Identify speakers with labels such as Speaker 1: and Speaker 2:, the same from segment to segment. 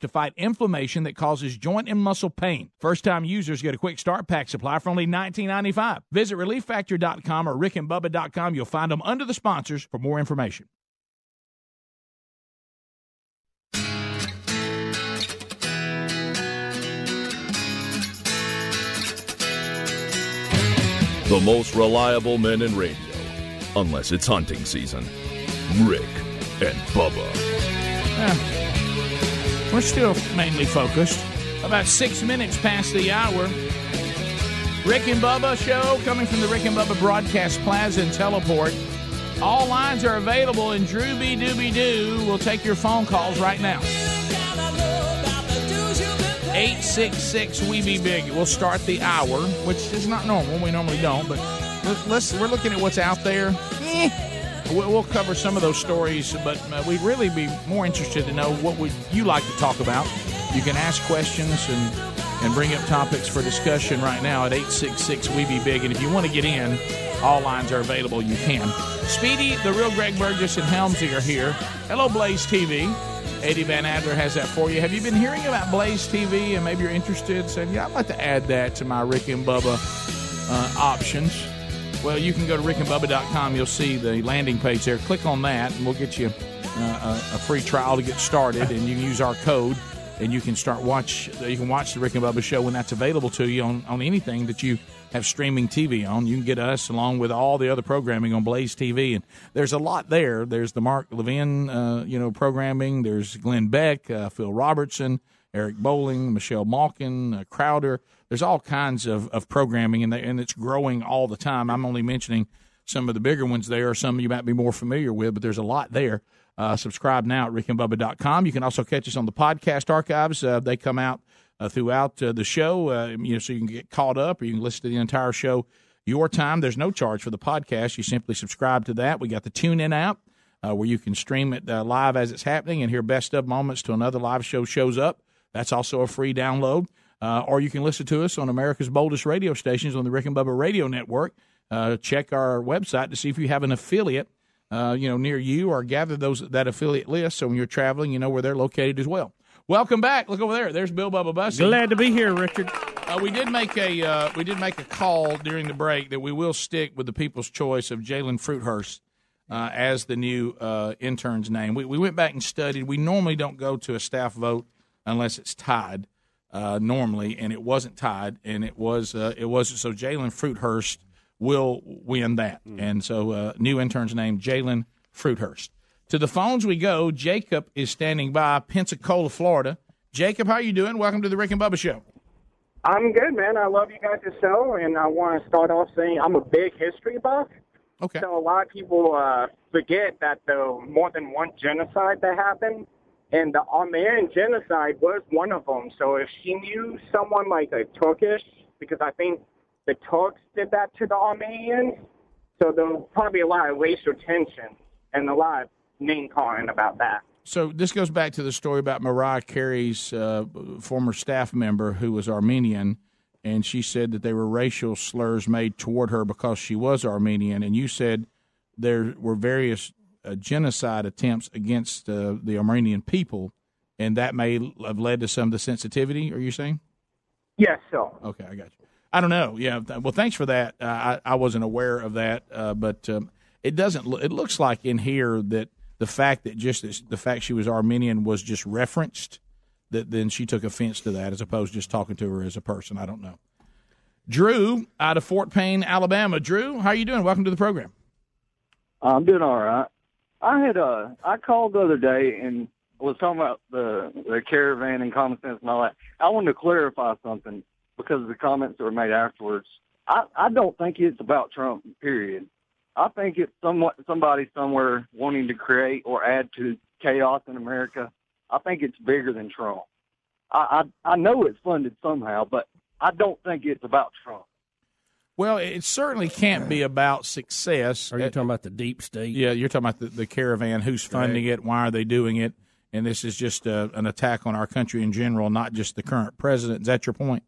Speaker 1: to fight inflammation that causes joint and muscle pain. First time users get a quick start pack supply for only $19.95. Visit relieffactor.com or rickandbubba.com. You'll find them under the sponsors for more information.
Speaker 2: The most reliable men in radio, unless it's hunting season. Rick and Bubba.
Speaker 1: Yeah. We're still mainly focused. About six minutes past the hour. Rick and Bubba show coming from the Rick and Bubba Broadcast Plaza and Teleport. All lines are available, and Drew B. Dooby Doo will take your phone calls right now. 866 We Be Big. We'll start the hour, which is not normal. We normally don't, but let's, we're looking at what's out there. Eh, we'll cover some of those stories, but uh, we'd really be more interested to know what would you like to talk about. You can ask questions and and bring up topics for discussion right now at 866 We Be Big. And if you want to get in, all lines are available. You can. Speedy, the real Greg Burgess, and Helmsy are here. Hello, Blaze TV. Eddie Van Adler has that for you. Have you been hearing about Blaze TV and maybe you're interested? Saying, yeah, I'd like to add that to my Rick and Bubba uh, options. Well, you can go to rickandbubba.com. You'll see the landing page there. Click on that, and we'll get you uh, a, free trial to get started. And you can use our code and you can start watch. You can watch the Rick and Bubba show when that's available to you on, on anything that you have streaming TV on. You can get us along with all the other programming on Blaze TV, and there's a lot there. There's the Mark Levin, uh, you know, programming. There's Glenn Beck, uh, Phil Robertson, Eric Bolling, Michelle Malkin, uh, Crowder. There's all kinds of, of programming, and, they, and it's growing all the time. I'm only mentioning some of the bigger ones there, some you might be more familiar with, but there's a lot there. Uh, subscribe now at rickandbubba.com. You can also catch us on the podcast archives. Uh, they come out uh, throughout uh, the show, uh, you know, so you can get caught up or you can listen to the entire show your time. There's no charge for the podcast. You simply subscribe to that. We got the TuneIn app uh, where you can stream it live as it's happening and hear best of moments till another live show shows up. That's also a free download. Or you can listen to us on America's boldest radio stations on the Rick and Bubba Radio Network. check our website to see if you have an affiliate uh, you know, near you, or gather those that affiliate list so when you're traveling, you know where they're located as well. Welcome back. Look over there. There's Bill Bubba Bussey.
Speaker 3: Glad to be here, Richard.
Speaker 1: Uh, we did make a uh, we did make a call during the break that we will stick with the people's choice of Jalen Fruithurst uh, as the new uh, intern's name. We, we went back and studied. We normally don't go to a staff vote unless it's tied. Uh, normally, and it wasn't tied, and it was uh, it was so Jalen Fruithurst will win that. Mm. And so, uh, new intern's name, Jalen Fruithurst. To the phones we go. Jacob is standing by Pensacola, Florida. Jacob, how are you doing? Welcome to the Rick and Bubba Show.
Speaker 4: I'm good, man. I love you guys' show, and I want to start off saying I'm a big history buff.
Speaker 1: Okay.
Speaker 4: So a lot of people uh, forget that the more than one genocide that happened, and the Armenian genocide was one of them. So if she knew someone like a Turkish, because I think the Turks did that to the Armenians. So there was probably a lot of racial tension and a lot of name calling about that.
Speaker 1: So this goes back to the story about Mariah Carey's uh, former staff member who was Armenian, and she said that there were racial slurs made toward her because she was Armenian, and you said there were various genocide attempts against uh, the Armenian people, and that may have led to some of the sensitivity. Are you saying?
Speaker 4: Yes, so.
Speaker 1: Okay, I got you. I don't know. Yeah. Well, thanks for that. Uh, I, I wasn't aware of that, uh, but um, it doesn't. It looks like in here that the fact that just this, the fact she was Armenian was just referenced. That then she took offense to that as opposed to just talking to her as a person. I don't know. Drew out of Fort Payne, Alabama. Drew, how are you doing? Welcome to the program.
Speaker 5: I'm doing all right. I had uh I called the other day and was talking about the the caravan and common sense and all that. I wanted to clarify something because of the comments that were made afterwards. I, I don't think it's about Trump, period. I think it's somewhat somebody somewhere wanting to create or add to chaos in America. I think it's bigger than Trump. I, I I know it's funded somehow, but I don't think it's about Trump.
Speaker 1: Well, it certainly can't be about success.
Speaker 3: Are you uh, talking about the deep state?
Speaker 1: Yeah, you're talking about the, the caravan. Who's funding right. it? Why are they doing it? And this is just a, an attack on our country in general, not just the current president. Is that your point?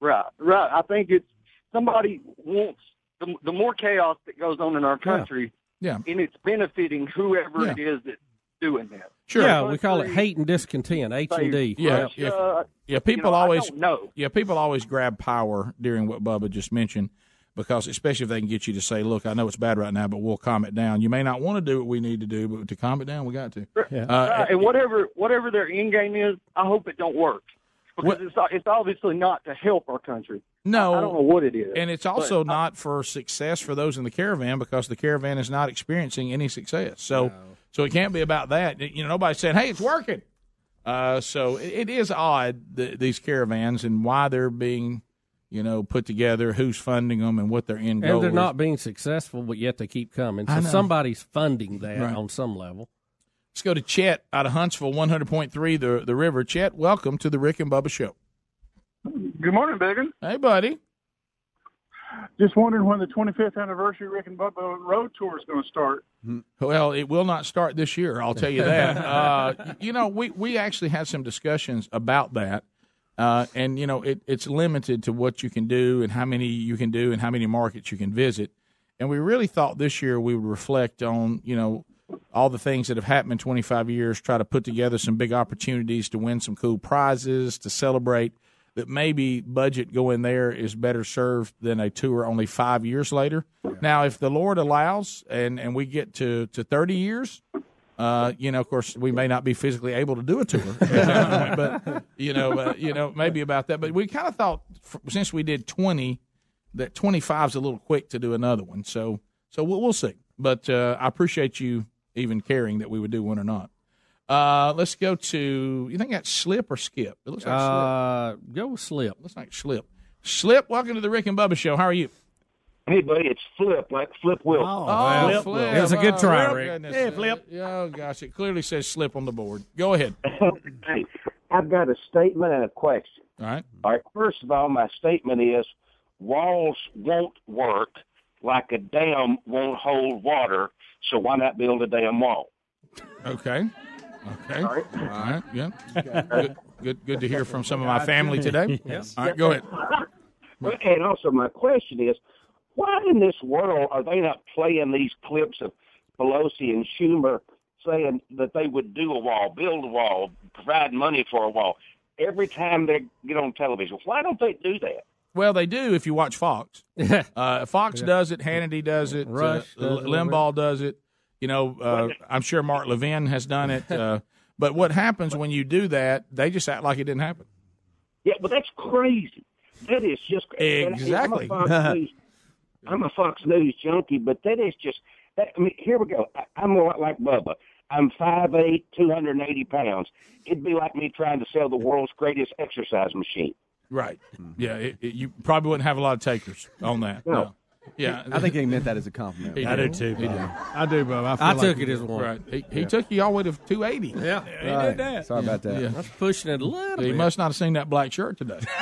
Speaker 5: Right, right. I think it's somebody wants the, the more chaos that goes on in our country,
Speaker 1: yeah,
Speaker 5: yeah. and it's benefiting whoever yeah. it is that doing that.
Speaker 1: Sure.
Speaker 3: Yeah, we call it hate and discontent. H and D.
Speaker 1: Yeah,
Speaker 5: Russia,
Speaker 1: yeah. Yeah, people
Speaker 5: you know,
Speaker 1: always
Speaker 5: don't know.
Speaker 1: Yeah, people always grab power during what Bubba just mentioned because especially if they can get you to say, "Look, I know it's bad right now, but we'll calm it down." You may not want to do what we need to do, but to calm it down, we got to.
Speaker 3: Yeah.
Speaker 1: Uh,
Speaker 5: Right, and whatever whatever their end game is, I hope it don't work because
Speaker 1: What-
Speaker 5: it's it's obviously not to help our country.
Speaker 1: no,
Speaker 5: I don't know what it is,
Speaker 1: and it's also
Speaker 5: but I-
Speaker 1: not for success for those in the caravan because the caravan is not experiencing any success. So, so it can't be about that. You know, nobody's saying, "Hey, it's working." Uh, so it, it is odd th- these caravans and why they're being, you know, put together, who's funding them, and what their end goal
Speaker 3: And they're
Speaker 1: is.
Speaker 3: not being successful, but yet they keep coming. So somebody's funding that
Speaker 1: Right.
Speaker 3: on some level.
Speaker 1: Let's go to Chet out of Huntsville, one hundred point three, the the river. Chet, welcome to the Rick and Bubba Show.
Speaker 6: Good morning, Biggin.
Speaker 1: Hey, buddy.
Speaker 6: Just wondering when the 25th anniversary Rick and Bubba Road Tour is going to start.
Speaker 1: Well, it will not start this year. I'll tell you that. uh, you know, we we actually had some discussions about that, uh, and you know, it, it's limited to what you can do and how many you can do and how many markets you can visit. And we really thought this year we would reflect on you know all the things that have happened in 25 years, try to put together some big opportunities to win some cool prizes to celebrate. That maybe budget going there is better served than a tour only five years later. Now, if the Lord allows and, and we get to, to 30 years, uh, you know, of course, we may not be physically able to do a tour, but you know, uh, you know, maybe about that. But we kind of thought since we did 20, that 25 is a little quick to do another one. So, so we'll, we'll see. But uh, I appreciate you even caring that we would do one or not. Uh, let's go to you think that's slip or skip? It looks like slip.
Speaker 3: Uh, go with slip.
Speaker 1: Looks like slip. Slip. Welcome to the Rick and Bubba Show. How are you?
Speaker 7: Hey, buddy, it's Flip, like Flip Wilson.
Speaker 1: Oh,
Speaker 3: It was a good
Speaker 1: Oh,
Speaker 3: try,
Speaker 1: my
Speaker 3: Rick.
Speaker 1: goodness.
Speaker 3: Yeah, Flip.
Speaker 1: Oh gosh, it clearly says slip on the board. Go ahead.
Speaker 7: hey, I've got a statement and a question.
Speaker 1: All right.
Speaker 7: All right, first of all, my statement is walls won't work like a dam won't hold water, so why not build a damn wall?
Speaker 1: Okay. Okay. All right. Yeah. Good, good. Good to hear from some of my family today.
Speaker 3: Yes.
Speaker 1: All right. Go ahead.
Speaker 7: And also, my question is, why in this world are they not playing these clips of Pelosi and Schumer saying that they would do a wall, build a wall, provide money for a wall every time they get on television? Why don't they do that?
Speaker 1: Well, they do if you watch Fox. Uh, Fox does it. Hannity does it.
Speaker 3: Rush
Speaker 1: uh,
Speaker 3: does it
Speaker 1: Limbaugh does it. You know, uh, I'm sure Mark Levin has done it. Uh, but what happens when you do that? They just act like it didn't happen.
Speaker 7: Yeah, but that's crazy. That is just
Speaker 1: Exactly.
Speaker 7: I'm a Fox News, I'm a Fox News junkie, but that is just. That, I mean, here we go. I, I'm a lot like Bubba. I'm five eight, two hundred and eighty pounds. It'd be like me trying to sell the world's greatest exercise machine.
Speaker 1: Right. Yeah. It, it, you probably wouldn't have a lot of takers on that.
Speaker 7: No.
Speaker 1: Yeah.
Speaker 8: I think he meant that as a compliment.
Speaker 1: He
Speaker 3: I do too.
Speaker 1: He did.
Speaker 3: I do, Bob. I, feel I like took you it as one.
Speaker 1: Right. He, he took you all the way to 280.
Speaker 3: Yeah.
Speaker 1: He
Speaker 8: Right.
Speaker 1: did that.
Speaker 8: Sorry about that.
Speaker 1: Yeah.
Speaker 3: That's pushing it a little
Speaker 1: He
Speaker 3: bit.
Speaker 1: must not have seen that black shirt today.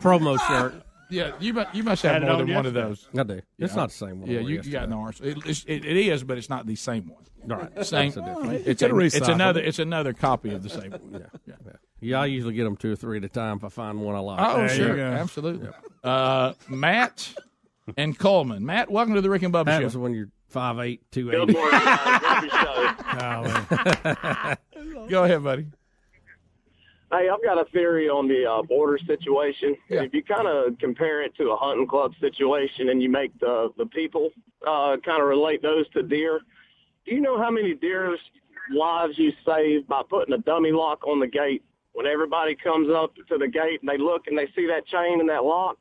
Speaker 3: Promo shirt.
Speaker 1: Yeah, you must, you must have
Speaker 6: Had
Speaker 1: more than one of those.
Speaker 3: I do. It's not the same one.
Speaker 1: Yeah, you, you got
Speaker 3: yesterday.
Speaker 1: an orange. It, it's- it, it is, but it's not the same one.
Speaker 3: Right.
Speaker 1: Same.
Speaker 3: That's.
Speaker 1: It's, a, it's another. It's another copy of the same one. Yeah.
Speaker 3: Yeah, I usually get them two or three at a time if I find one I like.
Speaker 1: Oh, sure, absolutely. Uh, Matt and Cullman. Matt, welcome to the Rick and Bubba
Speaker 3: That
Speaker 1: Show.
Speaker 3: was when you're 5'8",
Speaker 9: Good
Speaker 3: 280.
Speaker 9: morning, guys. Love your show.
Speaker 1: Go ahead, buddy.
Speaker 9: Hey, I've got a theory on the uh, border situation.
Speaker 1: Yeah.
Speaker 9: If you kind of compare it to a hunting club situation and you make the the people uh, kind of relate those to deer, do you know how many deer's lives you save by putting a dummy lock on the gate? When everybody comes up to the gate and they look and they see that chain and that lock,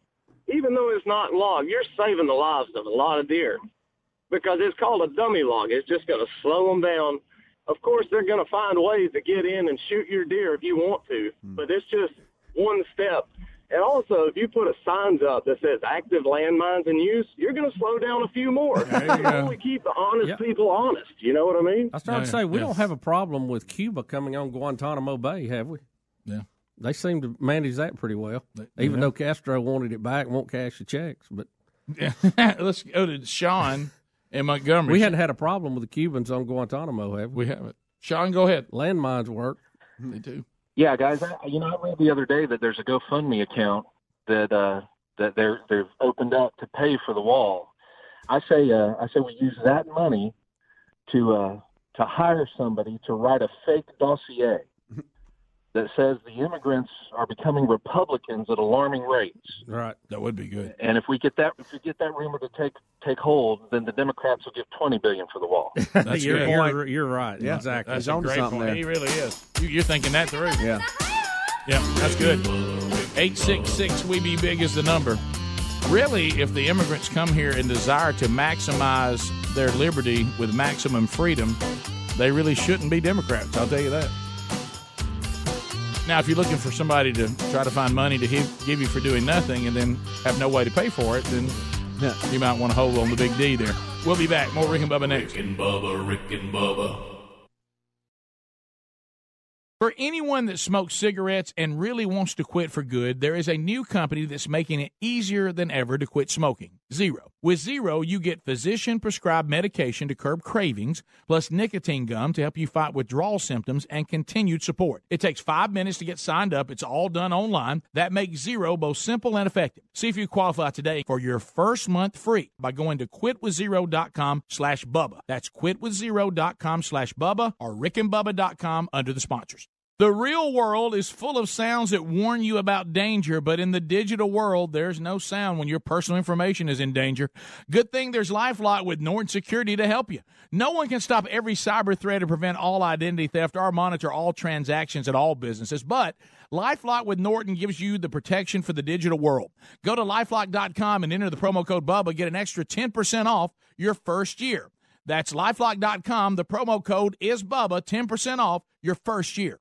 Speaker 9: even though it's not locked, you're saving the lives of a lot of deer because it's called a dummy lock. It's just going to slow them down of course they're going to find ways to get in and shoot your deer if you want to, hmm. but it's just one step. And also, if you put a signs up that says active landmines in use, you're going to slow down a few more.
Speaker 1: There you go.
Speaker 9: only keep the honest
Speaker 3: Yep.
Speaker 9: people honest. You know what I mean?
Speaker 3: I was trying
Speaker 1: Yeah,
Speaker 3: to say we
Speaker 1: yeah.
Speaker 3: don't have a problem with Cuba coming on Guantanamo Bay, have we?
Speaker 1: Yeah.
Speaker 3: They seem to manage that pretty well, even though Castro wanted it back won't cash the checks. But
Speaker 1: Yeah. Let's go to Sean in Montgomery.
Speaker 3: we hadn't had a problem with the Cubans on Guantanamo, have we?
Speaker 1: We haven't. Sean, go ahead.
Speaker 3: Landmines work.
Speaker 1: They do.
Speaker 10: Yeah, guys. I, you know, I read the other day that there's a GoFundMe account that uh, that they're they've opened up to pay for the wall. I say uh, I say we use that money to uh, to hire somebody to write a fake dossier that says the immigrants are becoming Republicans at alarming rates.
Speaker 3: Right.
Speaker 1: That would be good.
Speaker 10: And if we get that if we get that rumor to take take hold, then the Democrats will give twenty billion for the wall.
Speaker 1: That's
Speaker 3: you're,
Speaker 1: good.
Speaker 3: you're, you're right.
Speaker 8: Yeah.
Speaker 3: Exactly.
Speaker 1: That's
Speaker 8: He's
Speaker 1: a
Speaker 8: onto
Speaker 1: great
Speaker 8: something
Speaker 1: point.
Speaker 8: there.
Speaker 1: He really is. You, you're thinking that through.
Speaker 8: Yeah.
Speaker 1: Yeah, that's good. 866 We Be Big is the number. Really, if the immigrants come here and desire to maximize their liberty with maximum freedom, they really shouldn't be Democrats. I'll tell you that. Now, if you're looking for somebody to try to find money to give, give you for doing nothing and then have no way to pay for it, then
Speaker 8: Yeah.
Speaker 1: you might want to hold on the big D there. We'll be back. More Rick and Bubba next.
Speaker 2: Rick and Bubba, Rick and Bubba.
Speaker 1: For anyone that smokes cigarettes and really wants to quit for good, there is a new company that's making it easier than ever to quit smoking. Zero. With Zero, you get physician prescribed medication to curb cravings, plus nicotine gum to help you fight withdrawal symptoms and continued support. It takes five minutes to get signed up. It's all done online. That makes Zero both simple and effective. See if you qualify today for your first month free by going to quitwithzero.com slash Bubba. That's quitwithzero.com slash Bubba or rickandbubba.com under the sponsors. The real world is full of sounds that warn you about danger, but in the digital world, there's no sound when your personal information is in danger. Good thing there's Lifelock with Norton Security to help you. No one can stop every cyber threat or prevent all identity theft or monitor all transactions at all businesses, but Lifelock with Norton gives you the protection for the digital world. Go to lifelock.com and enter the promo code BUBBA, get an extra 10% off your first year. That's lifelock.com. The promo code is BUBBA, 10% off your first year.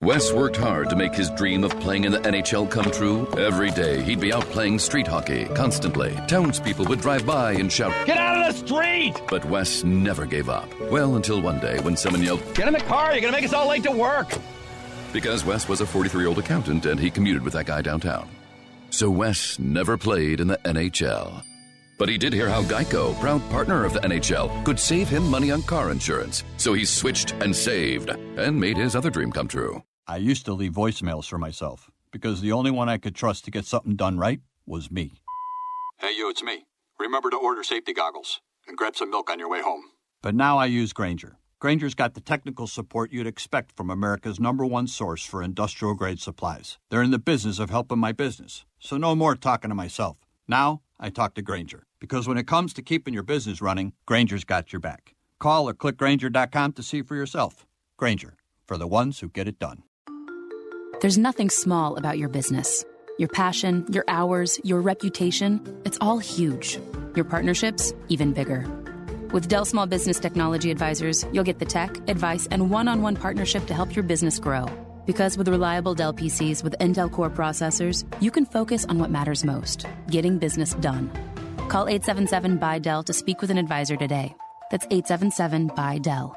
Speaker 11: Wes worked hard to make his dream of playing in the NHL come true. Every day, he'd be out playing street hockey constantly. Townspeople would drive by and shout,
Speaker 12: Get out of the street!
Speaker 11: But Wes never gave up. Well, until one day when someone yelled,
Speaker 12: Get in the car, you're gonna make us all late to work!
Speaker 11: Because Wes was a 43 year old accountant and he commuted with that guy downtown. So Wes never played in the NHL. But he did hear how Geico, proud partner of the NHL, could save him money on car insurance. So he switched and saved and made his other dream come true.
Speaker 13: I used to leave voicemails for myself because the only one I could trust to get something done right was me.
Speaker 14: Hey, you, it's me. Remember to order safety goggles and grab some milk on your way home.
Speaker 13: But now I use Grainger. Grainger's got the technical support you'd expect from America's number one source for industrial grade supplies. They're in the business of helping my business, so no more talking to myself. Now I talk to Grainger because when it comes to keeping your business running, Grainger's got your back. Call or click Grainger.com to see for yourself. Grainger, for the ones who get it done.
Speaker 15: There's nothing small about your business. Your passion, your hours, your reputation, it's all huge. Your partnerships, even bigger. With Dell Small Business Technology Advisors, you'll get the tech, advice, and one on one partnership to help your business grow. Because with reliable Dell PCs with Intel Core processors, you can focus on what matters most getting business done. Call 877 buy Dell to speak with an advisor today. That's 877 buy Dell.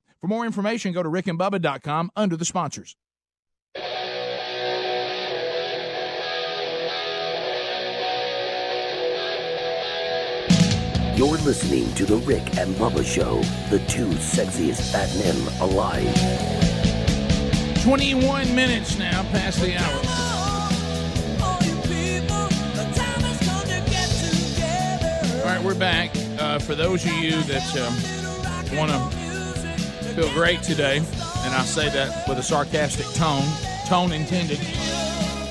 Speaker 1: For more information, go to rickandbubba.com under the sponsors.
Speaker 8: You're listening to The Rick and Bubba Show, the two sexiest fat men alive.
Speaker 1: 21 minutes now past the hour. All right, we're back. Uh, for those of you that um, want to feel great today, and I say that with a sarcastic tone, tone intended,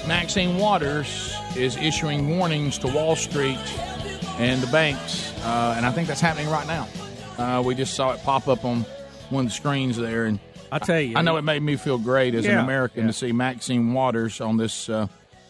Speaker 1: Maxine Waters is issuing warnings to Wall Street and the banks, uh, and I think that's happening right now. Uh, we just saw it pop up on one of the screens there, and
Speaker 3: I tell you,
Speaker 1: I know it made me feel great as an American
Speaker 3: yeah.
Speaker 1: to see Maxine Waters on this uh,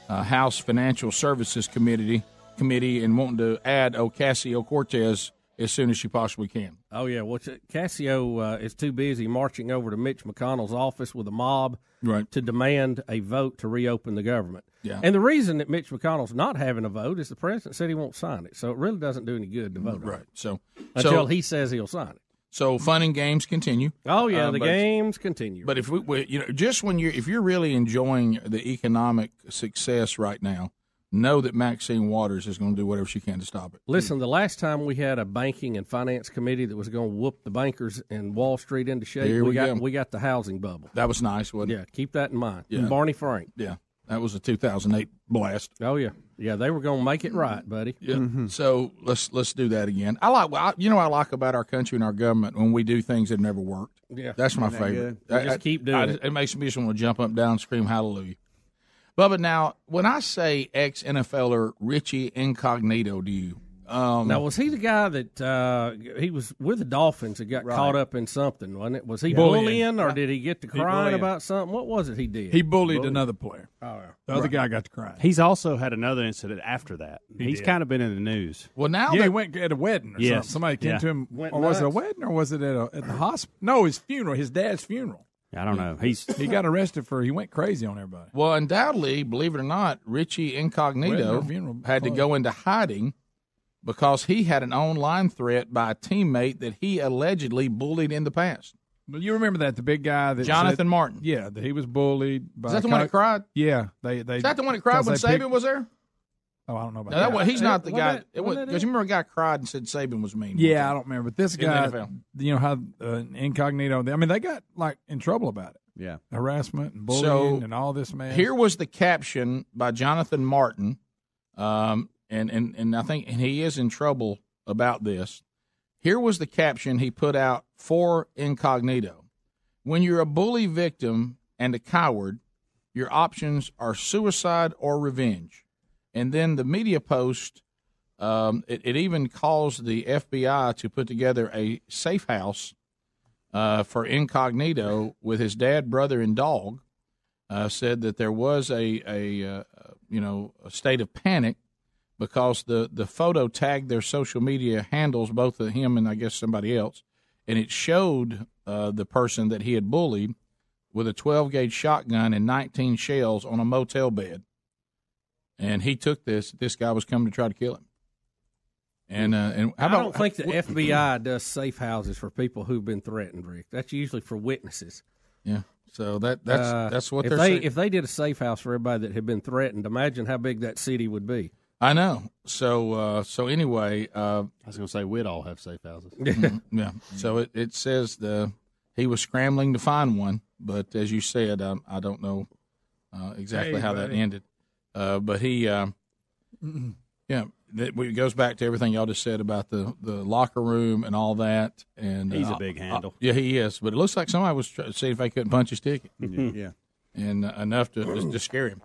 Speaker 1: uh, House Financial Services Committee committee and wanting to add Ocasio Cortez as soon as she possibly can.
Speaker 3: Oh yeah, well Cassio uh, is too busy marching over to Mitch McConnell's office with a mob
Speaker 1: right.
Speaker 3: to demand a vote to reopen the government.
Speaker 1: Yeah.
Speaker 3: And the reason that Mitch McConnell's not having a vote is the president said he won't sign it, so it really doesn't do any good to vote
Speaker 1: Right.
Speaker 3: it
Speaker 1: So
Speaker 3: until
Speaker 1: so,
Speaker 3: he says he'll sign it.
Speaker 1: so fun and games continue.
Speaker 3: Oh yeah,
Speaker 1: Uh,
Speaker 3: the
Speaker 1: but-
Speaker 3: games continue.
Speaker 1: But if we, we, you know, just when you're if you're really enjoying the economic success right now, know that Maxine Waters is going to do whatever she can to stop it.
Speaker 3: Listen, the last time we had a banking and finance committee that was going to whoop the bankers and Wall Street into shape,
Speaker 1: Here we
Speaker 3: got
Speaker 1: go.
Speaker 3: we got the housing bubble.
Speaker 1: That was nice, wasn't it?
Speaker 3: Yeah, keep that in mind.
Speaker 1: Yeah.
Speaker 3: Barney Frank.
Speaker 1: Yeah, that was a 2008 blast.
Speaker 3: Oh yeah, yeah, they were going to make it right, buddy.
Speaker 1: Yeah. Mm-hmm. So let's let's do that again. I like well, I, you know what I like about our country and our government when we do things that never worked.
Speaker 3: Yeah.
Speaker 1: that's my
Speaker 3: that
Speaker 1: favorite. I-
Speaker 3: just
Speaker 1: I-
Speaker 3: keep doing
Speaker 1: I-
Speaker 3: it.
Speaker 1: It makes me just want to jump up, down, and scream hallelujah. Bubba, now when I say ex NFLer Richie Incognito, do you? Um,
Speaker 3: Now, was he the guy that uh, he was with the Dolphins that got
Speaker 1: Right.
Speaker 3: caught up in something? Wasn't it? Was he
Speaker 16: Yeah.
Speaker 3: bullying,
Speaker 16: Bullying.
Speaker 3: or did he get to crying about something? What was it he did?
Speaker 16: He bullied another player.
Speaker 3: Oh, yeah.
Speaker 16: The other
Speaker 3: Right.
Speaker 16: guy got to crying.
Speaker 17: He's also had another incident after that.
Speaker 16: He
Speaker 17: He's
Speaker 16: did.
Speaker 17: kind of been in the news.
Speaker 1: Well, now
Speaker 16: yeah,
Speaker 1: that-
Speaker 16: he went at a wedding or
Speaker 17: Yes.
Speaker 16: something. Somebody came
Speaker 17: Yeah.
Speaker 16: to him,
Speaker 17: Went
Speaker 16: or was it a wedding or was it at, a, at the hospital? No, his funeral, his dad's funeral.
Speaker 17: I don't know. He's
Speaker 16: he got arrested for he went crazy on everybody.
Speaker 1: Well, undoubtedly, believe it or not, Richie Incognito
Speaker 16: Wedding funeral
Speaker 1: had to go into hiding because he had an online threat by a teammate that he allegedly bullied in the past.
Speaker 16: Well, you remember that the big guy that
Speaker 1: Jonathan
Speaker 16: said-
Speaker 1: Martin.
Speaker 16: Yeah, that he was bullied. By
Speaker 1: Is that the one that cried?
Speaker 16: Yeah, they they.
Speaker 1: Is that the one that cried when
Speaker 16: because
Speaker 1: Saban
Speaker 16: picked-
Speaker 1: was there?
Speaker 16: Oh, I don't know about
Speaker 1: No, that
Speaker 16: that.
Speaker 1: one, he's not the
Speaker 16: Was
Speaker 1: guy.
Speaker 16: that-
Speaker 1: It
Speaker 16: was
Speaker 1: was because you remember a guy cried and said Saban was mean.
Speaker 16: Yeah, I don't remember. But this
Speaker 1: In the
Speaker 16: guy,
Speaker 1: NFL.
Speaker 16: you know how uh, incognito. I mean, they got like in trouble about it.
Speaker 17: Yeah,
Speaker 16: harassment and bullying
Speaker 1: So,
Speaker 16: and all this man.
Speaker 1: Here was the caption by Jonathan Martin, um, and, and and I think and he is in trouble about this. Here was the caption he put out for Incognito: When you're a bully victim and a coward, your options are suicide or revenge. And then the media post, um, it, it even caused the FBI to put together a safe house uh, for Incognito with his dad, brother, and dog. Uh, said that there was a a uh, you know a state of panic because the the photo tagged their social media handles, both of him and I guess somebody else, and it showed uh, the person that he had bullied with a 12 gauge shotgun and 19 shells on a motel bed, and he took this. This guy was coming to try to kill him. And uh, and how
Speaker 3: I don't think the FBI does safe houses for people who've been threatened, Rick. That's usually for witnesses.
Speaker 1: Yeah. So that that's
Speaker 3: Uh,
Speaker 1: that's what
Speaker 3: if
Speaker 1: they're
Speaker 3: they
Speaker 1: saying.
Speaker 3: if they did a safe house for everybody that had been threatened. Imagine how big that city would be.
Speaker 1: I know. So uh, so anyway, uh,
Speaker 17: I was going to say we'd all have safe houses.
Speaker 1: Mhm, yeah. So it, it says the he was scrambling to find one, but as you said, um, I don't know uh, exactly
Speaker 16: Hey,
Speaker 1: how that ended. Uh, but he, uh, yeah, it goes back to everything y'all just said about the, the locker room and all that. And
Speaker 17: He's
Speaker 1: uh,
Speaker 17: a big
Speaker 1: uh,
Speaker 17: handle.
Speaker 1: yeah, he is. But it looks like somebody was trying to see if they couldn't punch his ticket.
Speaker 17: Yeah.
Speaker 1: and uh, enough to just, to scare him.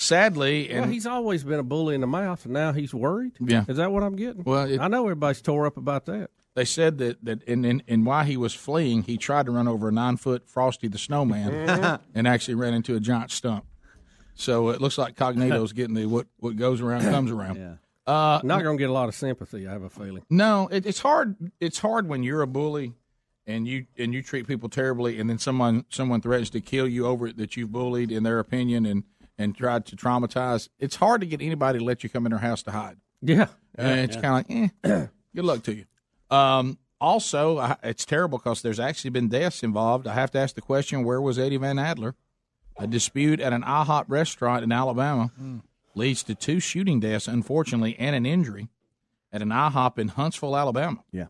Speaker 1: Sadly, and
Speaker 3: well, he's always been a bully in the mouth, and now he's worried.
Speaker 1: Yeah.
Speaker 3: is that what I'm getting?
Speaker 1: Well, it-
Speaker 3: I know everybody's tore up about that.
Speaker 1: they said that that and, and and while he was fleeing, he tried to run over a nine foot Frosty the Snowman
Speaker 3: Mhm.
Speaker 1: and actually ran into a giant stump. So it looks like Cognito's getting the what what goes around comes around.
Speaker 3: Yeah.
Speaker 1: Uh,
Speaker 3: Not going to get a lot of sympathy. I have a feeling.
Speaker 1: No, it, it's hard. It's hard when you're a bully and you and you treat people terribly, and then someone someone threatens to kill you over it that you've bullied in their opinion and and tried to traumatize. It's hard to get anybody to let you come in their house to hide.
Speaker 3: Yeah,
Speaker 1: and it's kind of like, eh, good luck to you. Um, also, I, it's terrible because there's actually been deaths involved. I have to ask the question: Where was Eddie Van Adler? A dispute at an IHOP restaurant in Alabama leads to two shooting deaths, unfortunately, and an injury at an IHOP in Huntsville, Alabama.
Speaker 17: Yeah.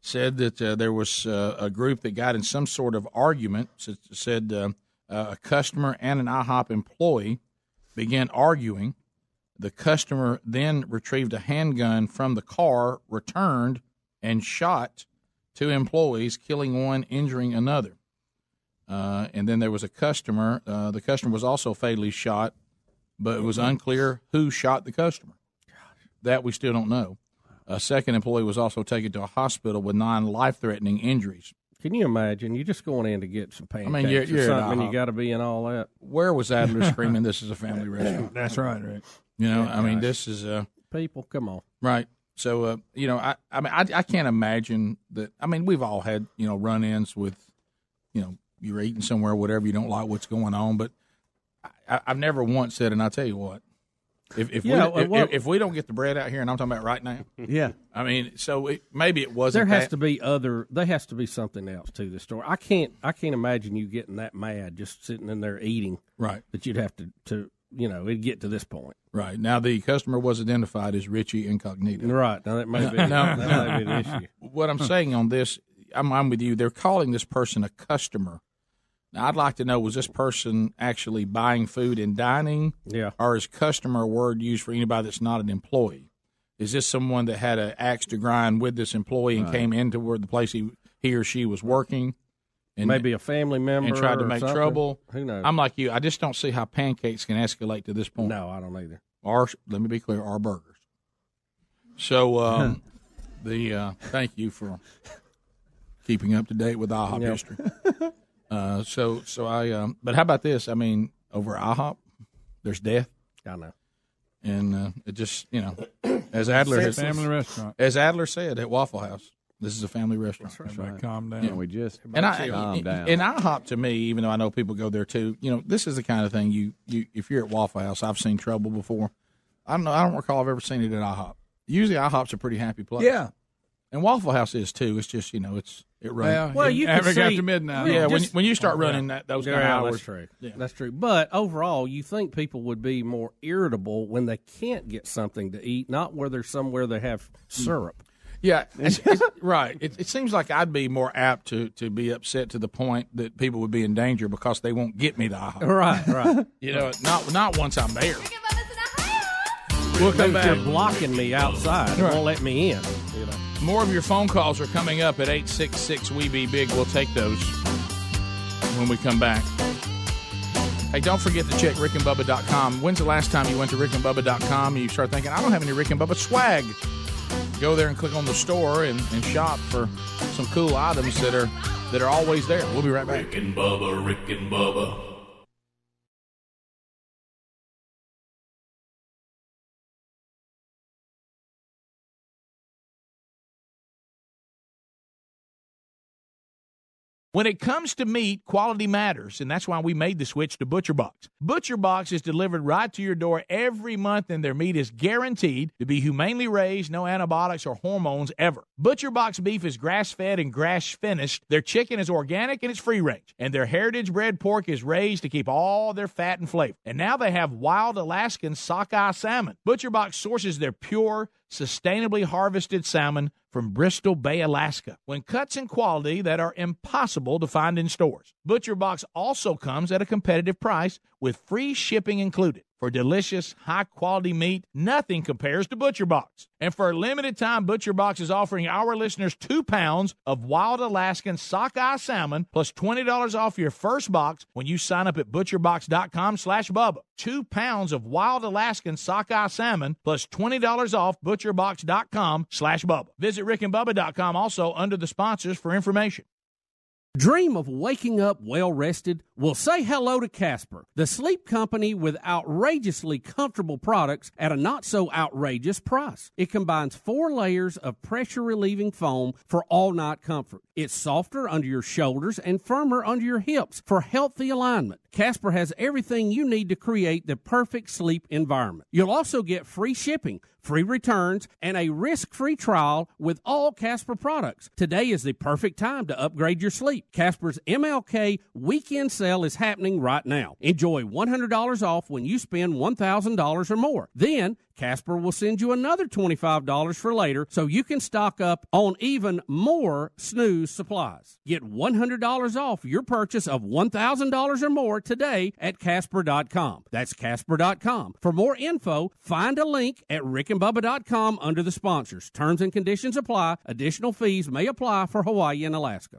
Speaker 1: Said that uh, there was uh, a group that got in some sort of argument. Said uh, a customer and an IHOP employee began arguing. The customer then retrieved a handgun from the car, returned, and shot two employees, killing one, injuring another. Uh, and then there was a customer. Uh, the customer was also fatally shot, but it was unclear who shot the customer. That we still don't know. A second employee was also taken to a hospital with non life threatening injuries.
Speaker 3: Can you imagine? You're just going in to get some pancakes I
Speaker 1: mean, you're- you're at
Speaker 3: something, and you got to be in all that.
Speaker 1: Where was Adler screaming, "This is a family restaurant"?
Speaker 16: That's right, Rick.
Speaker 1: You know,
Speaker 3: Yeah,
Speaker 1: I mean,
Speaker 3: gosh.
Speaker 1: this is uh,
Speaker 3: people. Come on,
Speaker 1: right. So, uh, you know, I, I mean, I, I can't imagine that. I mean, we've all had you know run-ins with, you know, you're eating somewhere, whatever, you don't like what's going on, but I, I've never once said, and I tell you what, if if
Speaker 3: Yeah,
Speaker 1: we if,
Speaker 3: well-
Speaker 1: if we don't get the bread out here, and I'm talking about right now,
Speaker 17: Yeah.
Speaker 1: I mean, so it, maybe it wasn't.
Speaker 3: there has
Speaker 1: that-
Speaker 3: to be other. There has to be something else to this story. I can't. I can't imagine you getting that mad just sitting in there eating.
Speaker 1: Right.
Speaker 3: That you'd have to. To you know, it'd get to this point.
Speaker 1: Right now, the customer was identified as Richie Incognito.
Speaker 3: Right now, that may be.
Speaker 1: Now-
Speaker 3: that may be the issue.
Speaker 1: What I'm saying on this, I'm, I'm with you. They're calling this person a customer. Now, I'd like to know: was this person actually buying food and dining?
Speaker 3: Yeah.
Speaker 1: Or is customer a word used for anybody that's not an employee? Is this someone that had an axe to grind with this employee and
Speaker 3: Right.
Speaker 1: came into where the place he he or she was working? And
Speaker 3: Maybe a family member
Speaker 1: and tried to make
Speaker 3: something.
Speaker 1: trouble.
Speaker 3: Who knows?
Speaker 1: I'm like you. I just don't see how pancakes can escalate to this point.
Speaker 3: No, I don't either.
Speaker 1: Or let me be clear, our burgers. So um, the uh, thank you for keeping up to date with IHOP
Speaker 3: Yep.
Speaker 1: history. Uh, so so I um, but how about this? I mean, over IHOP, there's death.
Speaker 3: I know.
Speaker 1: And uh, it just you know, as Adler has,
Speaker 16: a family restaurant.
Speaker 1: as Adler said at Waffle House, this is a family restaurant.
Speaker 16: Everybody calm down.
Speaker 1: Yeah.
Speaker 17: We just
Speaker 1: And I,
Speaker 17: calm down.
Speaker 1: and IHOP to me, even though I know people go there too, you know, this is the kind of thing you, you if you're at Waffle House, I've seen trouble before. I don't know. I don't recall I've ever seen it at IHOP. Usually, IHOP's a pretty happy place.
Speaker 16: Yeah.
Speaker 1: And Waffle House is too. It's just you know, it's it runs.
Speaker 16: Well,
Speaker 3: Well, you
Speaker 16: After
Speaker 3: can see,
Speaker 16: after midnight.
Speaker 1: yeah, when
Speaker 3: just-
Speaker 1: when you start oh,
Speaker 16: running
Speaker 1: that those
Speaker 3: Yeah,
Speaker 1: kind of hours,
Speaker 3: that's true.
Speaker 1: Yeah.
Speaker 3: That's true. But overall, you think people would be more irritable when they can't get something to eat, not where there's somewhere they have hmm. syrup.
Speaker 1: Yeah, it's, it's, right. It, it seems like I'd be more apt to, to be upset to the point that people would be in danger because they won't get me the IHOP.
Speaker 3: Right, right.
Speaker 1: You know, not not once I'm there. We'll come
Speaker 3: Maybe You're
Speaker 1: back.
Speaker 3: blocking me outside.
Speaker 1: Right.
Speaker 3: Won't let me in. You know.
Speaker 1: More of your phone calls are coming up at 866 We Be Big. We'll take those when we come back. Hey, don't forget to check rickandbubba.com. When's the last time you went to rickandbubba.com and you start thinking, I don't have any Rick and Bubba swag? Go there and click on the store and, and shop for some cool items that are that are always there. We'll be right back.
Speaker 2: Rick and Bubba, Rick and Bubba.
Speaker 1: When it comes to meat, quality matters, and that's why we made the switch to ButcherBox. ButcherBox is delivered right to your door every month, and their meat is guaranteed to be humanely raised, no antibiotics or hormones ever. ButcherBox beef is grass fed and grass finished. Their chicken is organic and it's free range, and their heritage bred pork is raised to keep all their fat and flavor. And now they have wild Alaskan sockeye salmon. ButcherBox sources their pure, sustainably harvested salmon from Bristol Bay, Alaska, when cuts and quality that are impossible to find in stores. ButcherBox also comes at a competitive price with free shipping included. For delicious, high quality meat, nothing compares to Butcher Box. And for a limited time, Butcher Box is offering our listeners two pounds of wild Alaskan sockeye salmon plus $20 off your first box when you sign up at butcherbox.com slash Bubba. Two pounds of wild Alaskan sockeye salmon plus $20 off butcherbox.com slash Bubba. Visit rickandbubba.com also under the sponsors for information.
Speaker 3: Dream of waking up well rested? Well, say hello to Casper, the sleep company with outrageously comfortable products at a not so outrageous price. It combines four layers of pressure relieving foam for all night comfort. It's softer under your shoulders and firmer under your hips for healthy alignment. Casper has everything you need to create the perfect sleep environment. You'll also get free shipping, free returns, and a risk free trial with all Casper products. Today is the perfect time to upgrade your sleep. Casper's MLK weekend sale is happening right now. Enjoy $100 off when you spend $1,000 or more. Then, Casper will send you another $25 for later so you can stock up on even more snooze supplies. Get $100 off your purchase of $1,000 or more today at Casper.com. That's Casper.com. For more info, find a link at rickandbubba.com under the sponsors. Terms and conditions apply. Additional fees may apply for Hawaii and Alaska.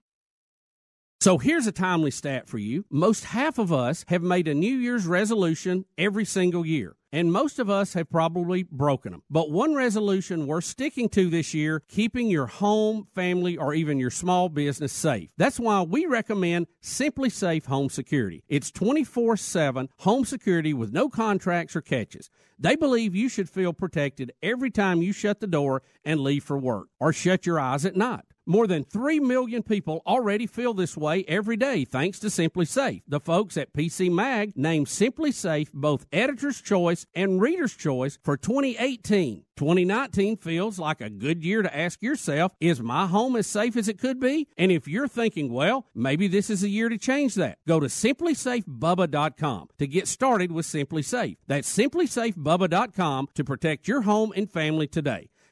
Speaker 3: So here's a timely stat for you. Most half of us have made a New Year's resolution every single year. And most of us have probably broken them. But one resolution worth sticking to this year, keeping your home, family, or even your small business safe. That's why we recommend SimpliSafe Home Security. It's 24 7 home security with no contracts or catches. They believe you should feel protected every time you shut the door and leave for work or shut your eyes at night. More than 3 million people already feel this way every day thanks to SimpliSafe. The folks at PC Mag named SimpliSafe both Editor's Choice and Reader's Choice for 2018. 2019 feels like a good year to ask yourself, is my home as safe as it could be? And if you're thinking, well, maybe this is a year to change that, go to simplysafebubba.com to get started with SimpliSafe. That's simplysafebubba.com to protect your home and family today.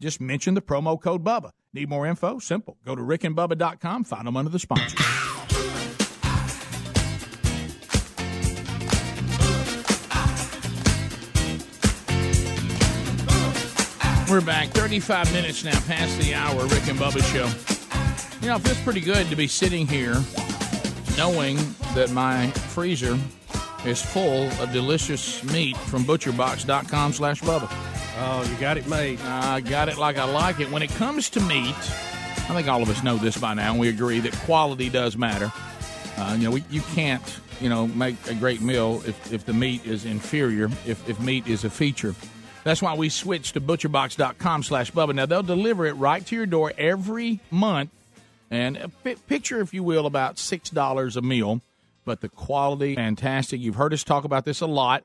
Speaker 1: Just mention the promo code BUBBA. Need more info? Simple. Go to rickandbubba.com, find them under the sponsors. We're back 35 minutes now past the hour, Rick and Bubba show. You know, it feels pretty good to be sitting here knowing that my freezer is full of delicious meat from butcherbox.com slash Bubba.
Speaker 3: Oh, you got it made.
Speaker 1: I got it like I like it. When it comes to meat, I think all of us know this by now, and we agree that quality does matter. Uh, you know, we, you can't, you know, make a great meal if, if the meat is inferior, if, if meat is a feature. That's why we switched to butcherbox.com slash Bubba. Now, they'll deliver it right to your door every month. And pi picture, if you will, about $6 a meal. But the quality, fantastic. You've heard us talk about this a lot.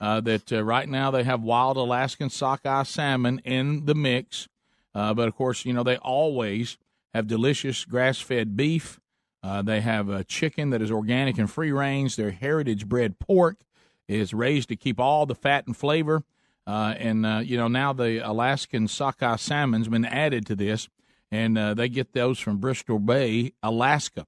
Speaker 1: Uh, that uh, right now they have wild Alaskan sockeye salmon in the mix. Uh, but of course, you know, they always have delicious grass fed beef. Uh, they have a chicken that is organic and free range. Their heritage bred pork is raised to keep all the fat and flavor. Uh, and, uh, you know, now the Alaskan sockeye salmon's been added to this, and they get those from Bristol Bay, Alaska.